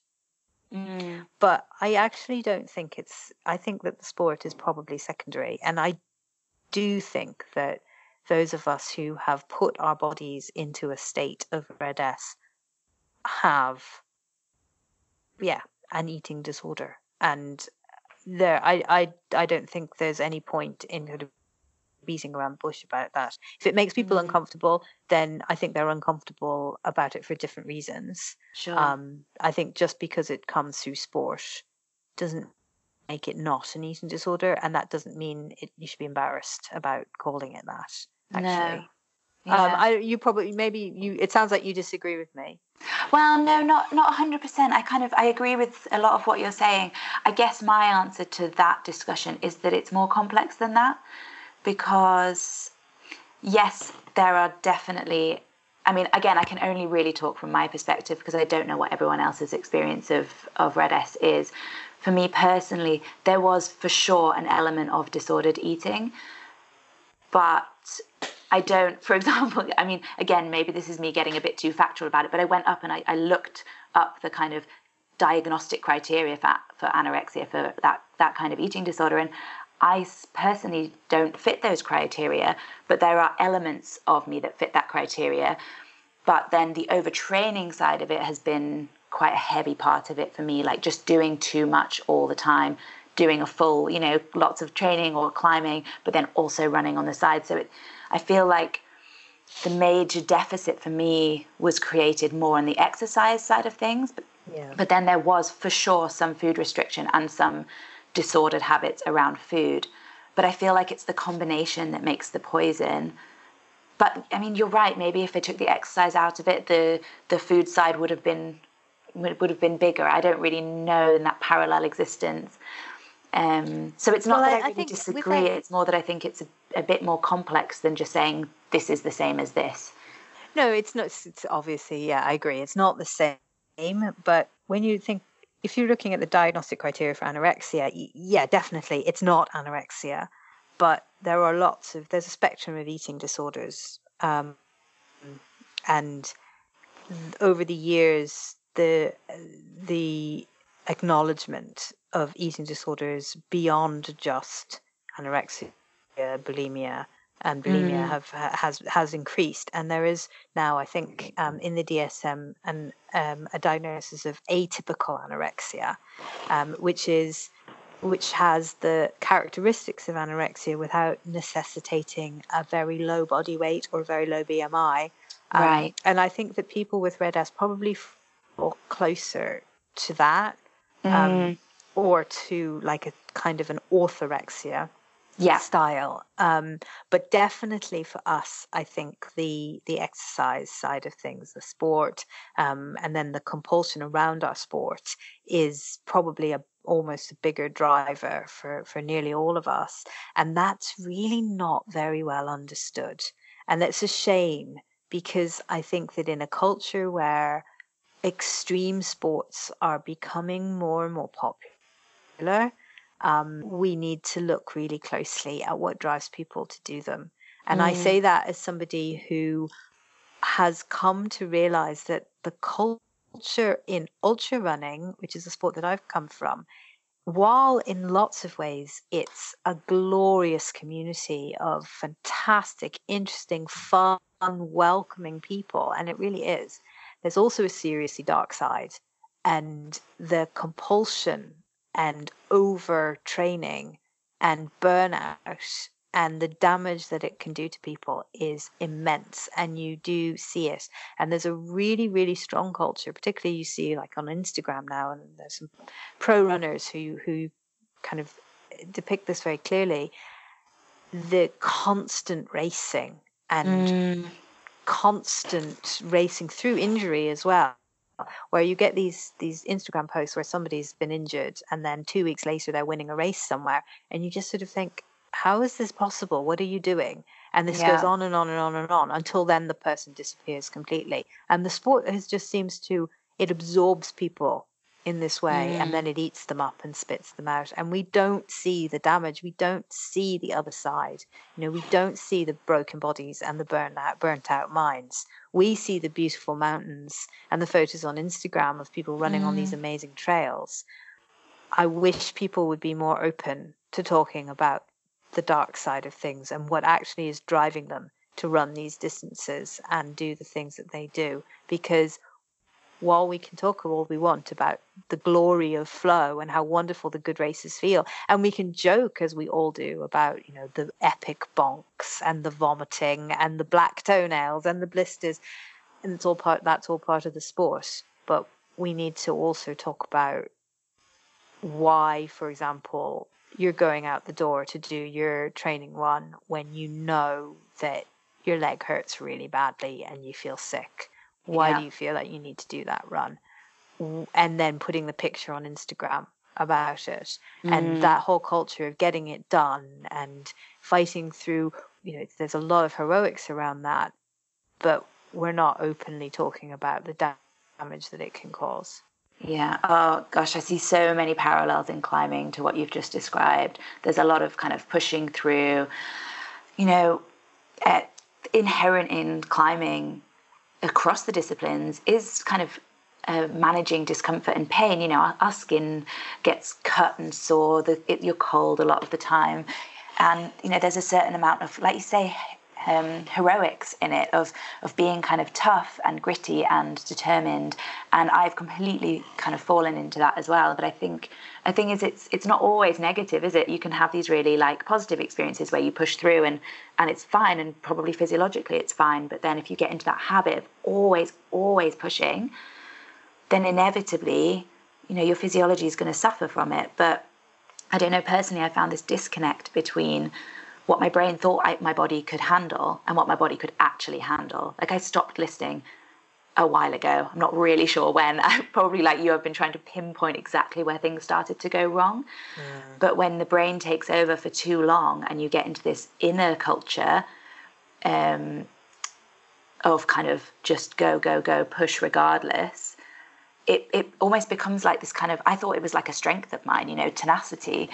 Mm. But I actually don't think it's, I think that the sport is probably secondary. And I do think that those of us who have put our bodies into a state of RED-S have, yeah, an eating disorder. And there, I, I, I don't think there's any point in kind of beating around the bush about that. If it makes people mm-hmm. uncomfortable, then I think they're uncomfortable about it for different reasons. Sure. Um, I think just because it comes through sport doesn't make it not an eating disorder, and that doesn't mean it, you should be embarrassed about calling it that. Actually. No. Yeah. Um, I, you probably maybe you. It sounds like you disagree with me. Well, no, not not hundred percent. I kind of I agree with a lot of what you're saying. I guess my answer to that discussion is that it's more complex than that, because yes, there are definitely. I mean, again, I can only really talk from my perspective because I don't know what everyone else's experience of of RED-S is. For me personally, there was for sure an element of disordered eating, but I don't, for *laughs* example, I mean, again, maybe this is me getting a bit too factual about it, but I went up and I, I looked up the kind of diagnostic criteria for, for anorexia, for that, that kind of eating disorder. And I personally don't fit those criteria, but there are elements of me that fit that criteria. But then the overtraining side of it has been quite a heavy part of it for me, like just doing too much all the time, doing a full, you know, lots of training or climbing, but then also running on the side. So it, I feel like the major deficit for me was created more on the exercise side of things. But, yeah. but then there was for sure some food restriction and some disordered habits around food. But I feel like it's the combination that makes the poison. But I mean, you're right. Maybe if they took the exercise out of it, the the food side would have been would have been bigger. I don't really know in that parallel existence. Um, so it's not well, that I, I really disagree. It's more that I think it's a, a, bit more complex than just saying this is the same as this. No, it's not. It's obviously, yeah, I agree. It's not the same. But when you think, if you're looking at the diagnostic criteria for anorexia, yeah, definitely, it's not anorexia. But there are lots of there's a spectrum of eating disorders, um, and over the years, the the acknowledgement of eating disorders beyond just anorexia, bulimia, and bulimia mm. have has has increased, and there is now, I think, um, in the DSM, an, um, a diagnosis of atypical anorexia, um, which is which has the characteristics of anorexia without necessitating a very low body weight or a very low BMI. Um, right. And I think that people with RED-S probably fall closer to that um, mm. or to like a kind of an orthorexia yeah. style. Um, but definitely for us, I think the the exercise side of things, the sport, um, and then the compulsion around our sport is probably a almost a bigger driver for for nearly all of us, and that's really not very well understood, and that's a shame because I think that in a culture where extreme sports are becoming more and more popular, um, we need to look really closely at what drives people to do them. And mm. I say that as somebody who has come to realize that the culture in ultra running, which is a sport that I've come from, while in lots of ways it's a glorious community of fantastic, interesting, fun, welcoming people, and it really is, there's also a seriously dark side. And the compulsion and overtraining and burnout and the damage that it can do to people is immense and you do see it and there's a really really strong culture particularly you see like on instagram now and there's some pro runners who who kind of depict this very clearly the constant racing and mm constant racing through injury as well where you get these these Instagram posts where somebody's been injured and then 2 weeks later they're winning a race somewhere and you just sort of think how is this possible what are you doing And this yeah. goes on and on and on and on until then the person disappears completely. And the sport has just seems to it absorbs people in this way mm. and then it eats them up and spits them out and we don't see the damage we don't see the other side you know we don't see the broken bodies and the burnt out burnt out minds we see the beautiful mountains and the photos on instagram of people running mm. on these mm. amazing trails i wish people would be more open to talking about the dark side of things and what actually is driving them to run these distances and do the things that they do because while we can talk all we want about the glory of flow and how wonderful the good races feel. And we can joke as we all do about you know the epic bonks and the vomiting and the black toenails and the blisters. And it's all part that's all part of the sport. But we need to also talk about why for example you're going out the door to do your training run when you know that your leg hurts really badly and you feel sick why yeah. do you feel like you need to do that run? And then putting the picture on Instagram about it mm. and that whole culture of getting it done and fighting through, you know, there's a lot of heroics around that, but we're not openly talking about the damage that it can cause. Yeah. Oh, gosh, I see so many parallels in climbing to what you've just described. There's a lot of kind of pushing through, you know, uh, inherent in climbing across the disciplines is kind of uh, managing discomfort and pain. You know, our, our skin gets cut and sore. The, it, you're cold a lot of the time, and you know, there's a certain amount of, like you say, um, heroics in it of of being kind of tough and gritty and determined. And I've completely kind of fallen into that as well. But I think the thing is, it's it's not always negative, is it? You can have these really like positive experiences where you push through and and it's fine, and probably physiologically it's fine. But then if you get into that habit of always always pushing, then inevitably, you know, your physiology is going to suffer from it. But I don't know personally, I found this disconnect between what my brain thought I, my body could handle and what my body could actually handle. Like I stopped listening a while ago. I'm not really sure when. *laughs* I probably like you, I've been trying to pinpoint exactly where things started to go wrong. Mm. But when the brain takes over for too long and you get into this inner culture um, of kind of just go, go, go, push regardless, it, it almost becomes like this kind of, I thought it was like a strength of mine, you know, tenacity.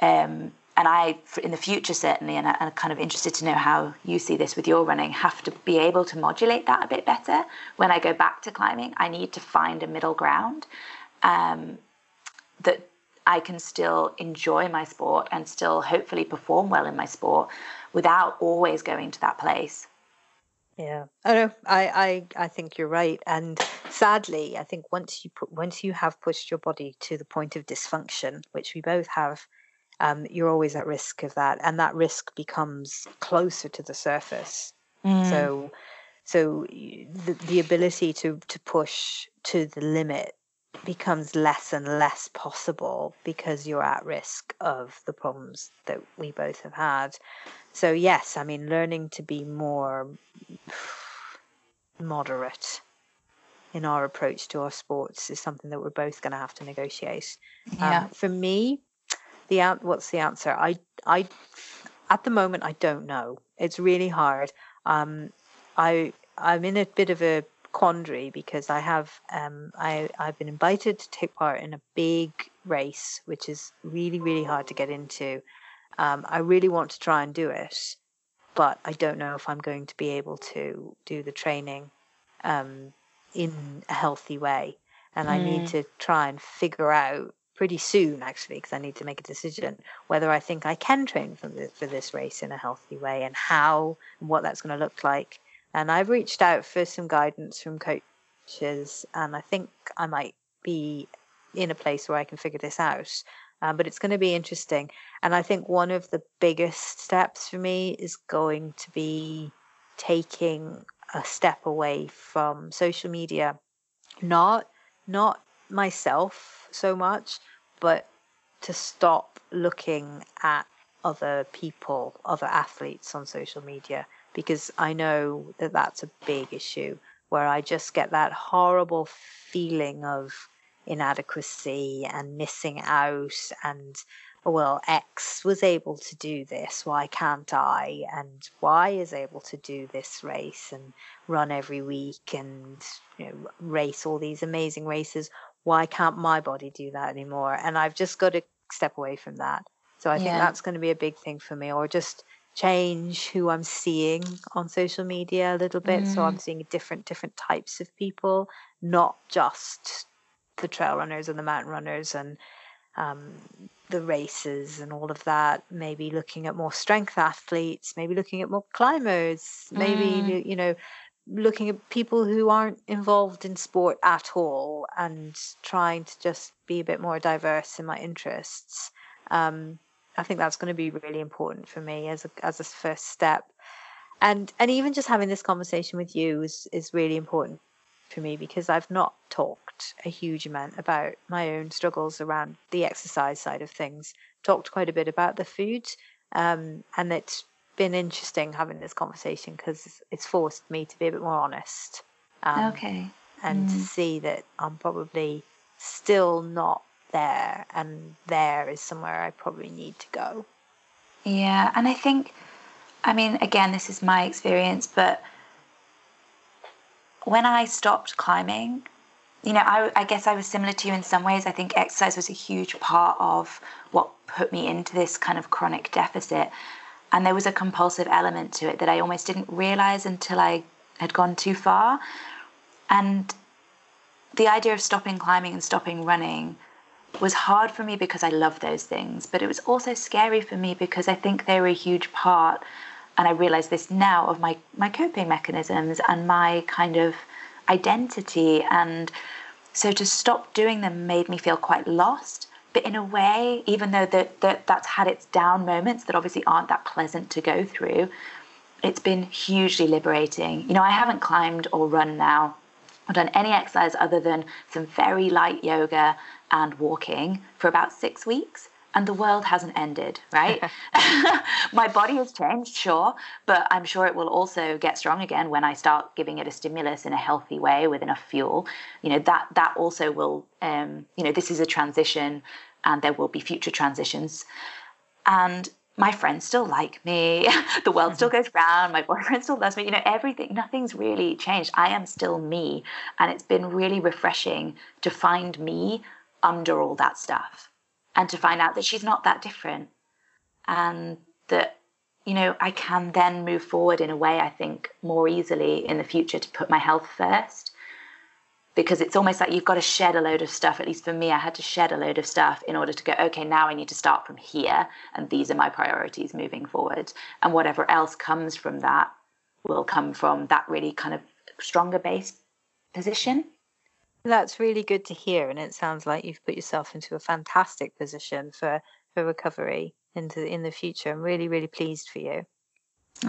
Um, and I, in the future, certainly, and I'm kind of interested to know how you see this with your running, have to be able to modulate that a bit better. When I go back to climbing, I need to find a middle ground um, that I can still enjoy my sport and still hopefully perform well in my sport without always going to that place. Yeah, I know. I, I I think you're right, and sadly, I think once you put once you have pushed your body to the point of dysfunction, which we both have, um, you're always at risk of that, and that risk becomes closer to the surface. Mm. So, so the the ability to to push to the limit becomes less and less possible because you're at risk of the problems that we both have had. So yes, I mean learning to be more *sighs* moderate in our approach to our sports is something that we're both going to have to negotiate. Yeah. Um, for me, the out what's the answer i i at the moment i don't know it's really hard um i i'm in a bit of a quandary because i have um i i've been invited to take part in a big race which is really really hard to get into um i really want to try and do it but i don't know if i'm going to be able to do the training um in a healthy way and mm. i need mm. to try and figure out pretty soon, actually, because I need to make a decision whether I think I can train for, the, for this race in a healthy way and how and what that's going to look like. And I've reached out for some guidance from coaches, and I think I might be in a place where I can figure this out. Um, but it's going to be interesting. And I think one of the biggest steps for me is going to be taking a step away from social media, not not myself so much, but to stop looking at other people, other athletes on social media, because I know that that's a big issue where I just get that horrible feeling of inadequacy and missing out and oh, well, X was able to do this, why can't I? And Y is able to do this race and run every week and you know, race all these amazing races. Why can't my body do that anymore? And I've just got to step away from that. So I yeah. think that's going to be a big thing for me, or just change who I'm seeing on social media a little bit. Mm. So I'm mm. seeing different different types of people, not just the trail runners and the mountain runners and um, the races and all of that. Maybe looking at more strength athletes, maybe looking at more climbers, maybe mm. you know looking at people who aren't involved in sport at all and trying to just be a bit more diverse in my interests. Um, I think that's going to be really important for me as a as a first step. And and even just having this conversation with you is is really important for me because I've not talked a huge amount about my own struggles around the exercise side of things. Talked quite a bit about the food, um, and it's been interesting having this conversation because it's forced me to be a bit more honest. Um, okay. And mm. to see that I'm probably still not there, and there is somewhere I probably need to go. Yeah, and I think, I mean, again, this is my experience, but when I stopped climbing, you know, I, I, guess I was similar to you in some ways. I think exercise was a huge part of what put me into this kind of chronic deficit. And there was a compulsive element to it that I almost didn't realize until I had gone too far. And the idea of stopping climbing and stopping running was hard for me because I love those things, but it was also scary for me because I think they were a huge part, and I realize this now, of my, my coping mechanisms and my kind of identity. And so to stop doing them made me feel quite lost. But in a way, even though that, that that's had its down moments that obviously aren't that pleasant to go through, it's been hugely liberating. You know, I haven't climbed or run now I've done any exercise other than some very light yoga and walking for about six weeks and the world hasn't ended, right? *laughs* *laughs* My body has changed, sure, but I'm sure it will also get strong again when I start giving it a stimulus in a healthy way with enough fuel. You know that that also will, um, you know, this is a transition, and there will be future transitions, and my friends still like me. *laughs* the world still goes round. My boyfriend still loves me. You know, everything, nothing's really changed. I am still me. And it's been really refreshing to find me under all that stuff and to find out that she's not that different. And that, you know, I can then move forward in a way I think more easily in the future to put my health first because it's almost like you've got to shed a load of stuff. At least for me, I had to shed a load of stuff in order to go, okay, now I need to start from here, and these are my priorities moving forward. And whatever else comes from that will come from that really kind of stronger base position. That's really good to hear, and it sounds like you've put yourself into a fantastic position for for recovery into in the future. I'm really, really pleased for you.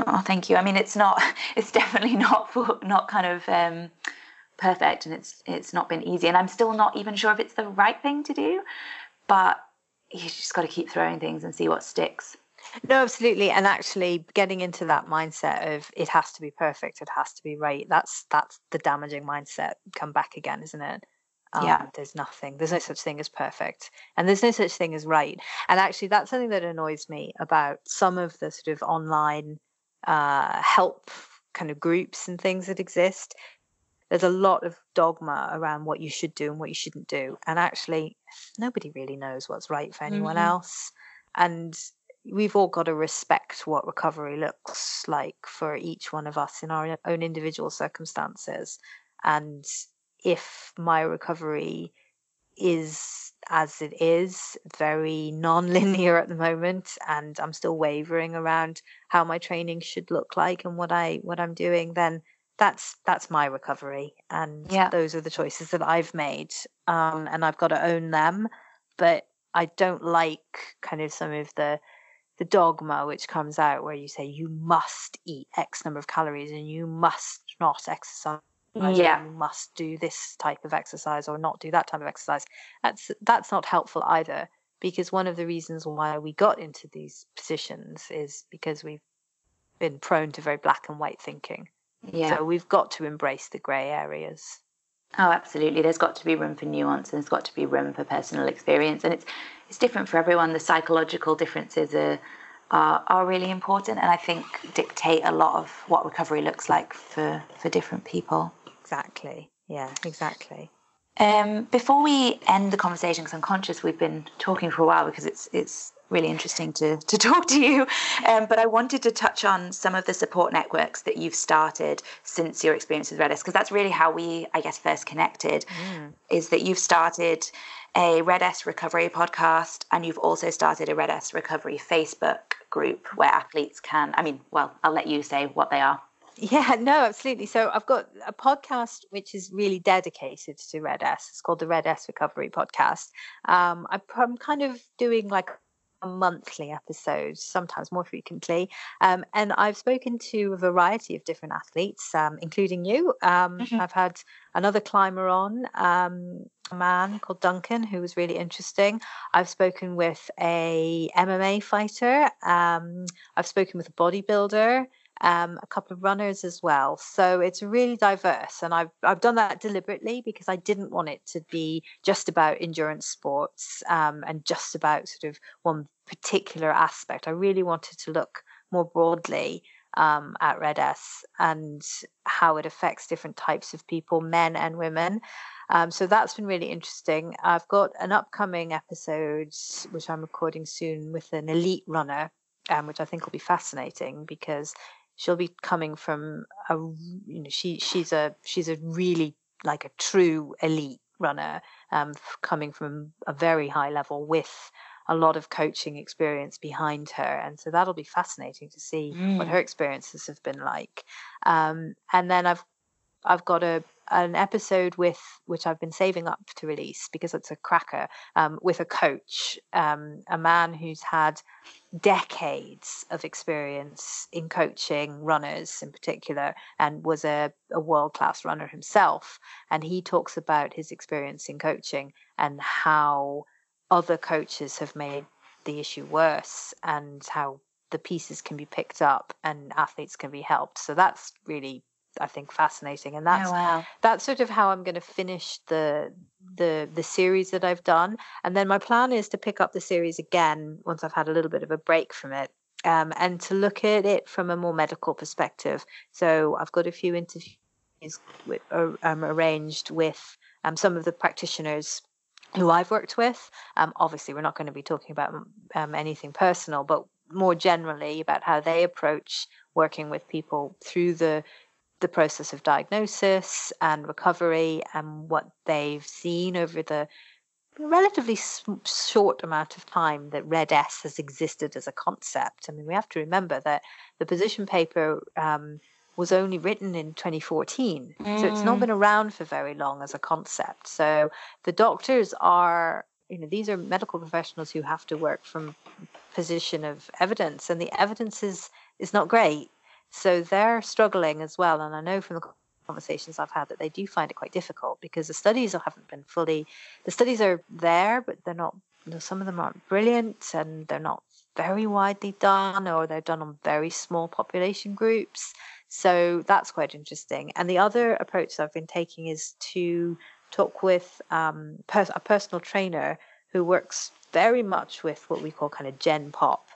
Oh, thank you. I mean, it's not. *laughs* It's definitely not *laughs* for not kind of. Um, perfect and it's it's not been easy and i'm still not even sure if it's the right thing to do but you just got to keep throwing things and see what sticks no absolutely and actually getting into that mindset of it has to be perfect it has to be right that's that's the damaging mindset come back again isn't it um, yeah there's nothing there's no such thing as perfect and there's no such thing as right and actually that's something that annoys me about some of the sort of online uh, help kind of groups and things that exist there's a lot of dogma around what you should do and what you shouldn't do. And actually, nobody really knows what's right for anyone mm-hmm. else. And we've all got to respect what recovery looks like for each one of us in our own individual circumstances. And if my recovery is as it is, very non-linear at the moment, and I'm still wavering around how my training should look like and what I what I'm doing, then that's that's my recovery and yeah. those are the choices that I've made um, and I've got to own them but I don't like kind of some of the the dogma which comes out where you say you must eat x number of calories and you must not exercise yeah you must do this type of exercise or not do that type of exercise that's that's not helpful either because one of the reasons why we got into these positions is because we've been prone to very black and white thinking yeah. So we've got to embrace the grey areas. Oh, absolutely. There's got to be room for nuance and there's got to be room for personal experience. And it's it's different for everyone. The psychological differences are, are, are really important, and I think dictate a lot of what recovery looks like for for different people. Exactly. Yeah. Exactly. Um, before we end the conversation, because I'm conscious we've been talking for a while because it's it's really interesting to, to *laughs* talk to you. Um, but I wanted to touch on some of the support networks that you've started since your experience with RED-S, because that's really how we, I guess, first connected. Mm. Is that you've started a RED-S recovery podcast and you've also started a RED-S recovery Facebook group where athletes can, I mean, well, I'll let you say what they are. *laughs* Yeah, no, absolutely. So I've got a podcast which is really dedicated to RED-S. It's called the RED-S Recovery Podcast. Um, I'm kind of doing like monthly episodes, sometimes more frequently. Um, and I've spoken to a variety of different athletes, um, including you. Um, mm-hmm. I've had another climber on, um, a man called Duncan, who was really interesting. I've spoken with a MMA fighter. Um, I've spoken with a bodybuilder um, a couple of runners as well. So it's really diverse, and I've I've done that deliberately because I didn't want it to be just about endurance sports um, and just about sort of one particular aspect. I really wanted to look more broadly um, at RED-S and how it affects different types of people, men and women. Um, so that's been really interesting. I've got an upcoming episode, which I'm recording soon, with an elite runner, um, which I think will be fascinating because she'll be coming from a you know she she's a she's a really like a true elite runner um, coming from a very high level with a lot of coaching experience behind her and so that'll be fascinating to see mm. what her experiences have been like um, and then i've i've got a an episode with which I've been saving up to release because it's a cracker um, with a coach, um, a man who's had decades of experience in coaching runners in particular and was a, a world class runner himself. And he talks about his experience in coaching and how other coaches have made the issue worse and how the pieces can be picked up and athletes can be helped. So that's really I think fascinating, and that's oh, wow. that's sort of how I'm going to finish the the the series that I've done, and then my plan is to pick up the series again once I've had a little bit of a break from it, um, and to look at it from a more medical perspective. So I've got a few interviews with, uh, um, arranged with um, some of the practitioners who I've worked with. Um, obviously, we're not going to be talking about um, anything personal, but more generally about how they approach working with people through the the process of diagnosis and recovery and what they've seen over the relatively short amount of time that RED-S has existed as a concept. I mean, we have to remember that the position paper um, was only written in 2014, mm. so it's not mm. been around for very long as a concept. So the doctors are, you know, these are medical professionals who have to work from position of evidence, and the evidence is is not great. So they're struggling as well. And I know from the conversations I've had that they do find it quite difficult because the studies haven't been fully, the studies are there, but they're not, some of them aren't brilliant and they're not very widely done or they're done on very small population groups. So that's quite interesting. And the other approach I've been taking is to talk with um, pers- a personal trainer who works very much with what we call kind of Gen Pop.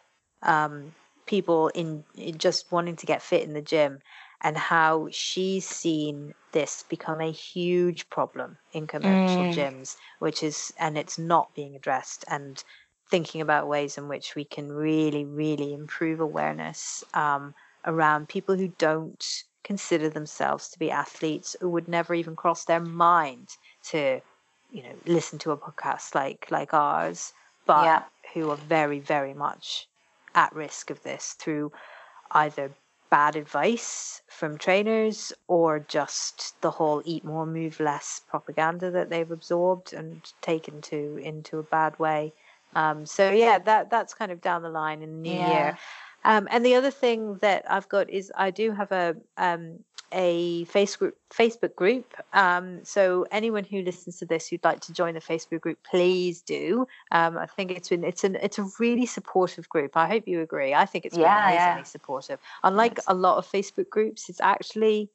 Um, people in, in just wanting to get fit in the gym and how she's seen this become a huge problem in commercial mm. gyms, which is, and it's not being addressed, and thinking about ways in which we can really, really improve awareness um, around people who don't consider themselves to be athletes, who would never even cross their mind to, you know, listen to a podcast like like ours, but yeah. who are very, very much at risk of this through either bad advice from trainers or just the whole eat more move less propaganda that they've absorbed and taken to into a bad way um, so yeah that that's kind of down the line in the new yeah. year um, and the other thing that I've got is I do have a um, a Facebook Facebook group. Um, so anyone who listens to this who'd like to join the Facebook group, please do. Um, I think it's been it's an it's a really supportive group. I hope you agree. I think it's been yeah, amazingly yeah. supportive. Unlike yes. a lot of Facebook groups, it's actually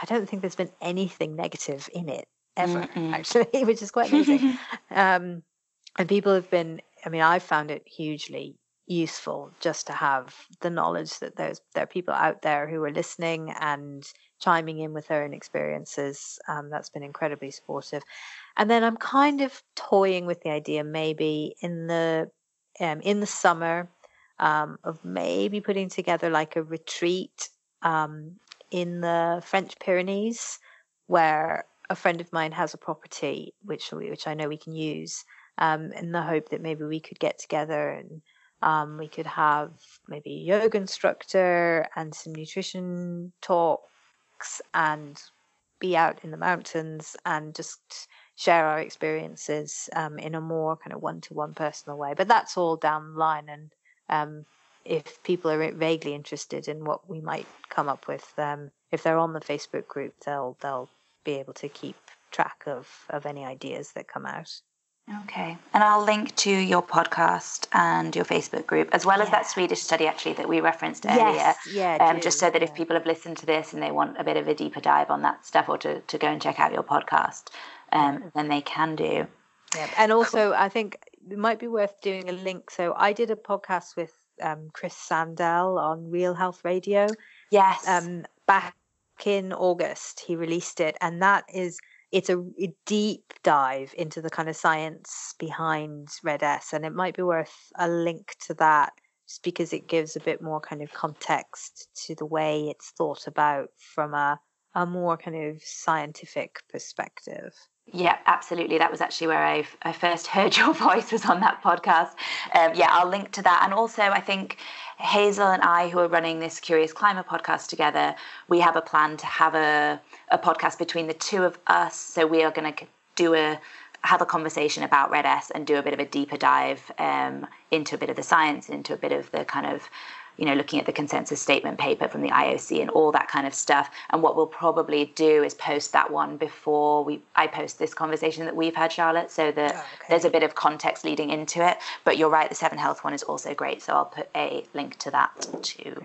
I don't think there's been anything negative in it ever, Mm-mm. actually, *laughs* which is quite amazing. *laughs* um, and people have been. I mean, I found it hugely useful just to have the knowledge that there's there are people out there who are listening and chiming in with their own experiences. Um, that's been incredibly supportive. And then I'm kind of toying with the idea maybe in the um, in the summer um, of maybe putting together like a retreat um, in the French Pyrenees where a friend of mine has a property which we, which I know we can use um, in the hope that maybe we could get together and um, we could have maybe a yoga instructor and some nutrition talks and be out in the mountains and just share our experiences um, in a more kind of one-to-one personal way. But that's all down the line, and um, if people are vaguely interested in what we might come up with, um, if they're on the Facebook group, they'll they'll be able to keep track of of any ideas that come out. Okay. And I'll link to your podcast and your Facebook group, as well as that Swedish study actually that we referenced earlier. Yes, yeah. Um, just so that if people have listened to this and they want a bit of a deeper dive on that stuff or to, to go and check out your podcast, um, then they can do. Yeah. And also, I think it might be worth doing a link. So I did a podcast with um, Chris Sandel on Real Health Radio. Yes. Um, back in August, he released it. And that is it's a, a, deep dive into the kind of science behind RED-S, and it might be worth a link to that just because it gives a bit more kind of context to the way it's thought about from a, a more kind of scientific perspective. Yeah, absolutely. That was actually where I I first *laughs* heard your voice was on that podcast. Um, yeah, I'll link to that. And also, I think Hazel and I, who are running this Curious Climber podcast together, we have a plan to have a a podcast between the two of us. So we are going to do a have a conversation about RED-S and do a bit of a deeper dive um, into a bit of the science into a bit of the kind of you know, looking at the consensus statement paper from the IOC and all that kind of stuff. And what we'll probably do is post that one before we I post this conversation that we've had, Charlotte, so that oh, okay. there's a bit of context leading into it. But you're right, the Seven Health one is also great. So I'll put a link to that too.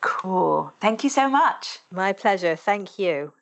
Cool. Thank you so much. My pleasure. Thank you.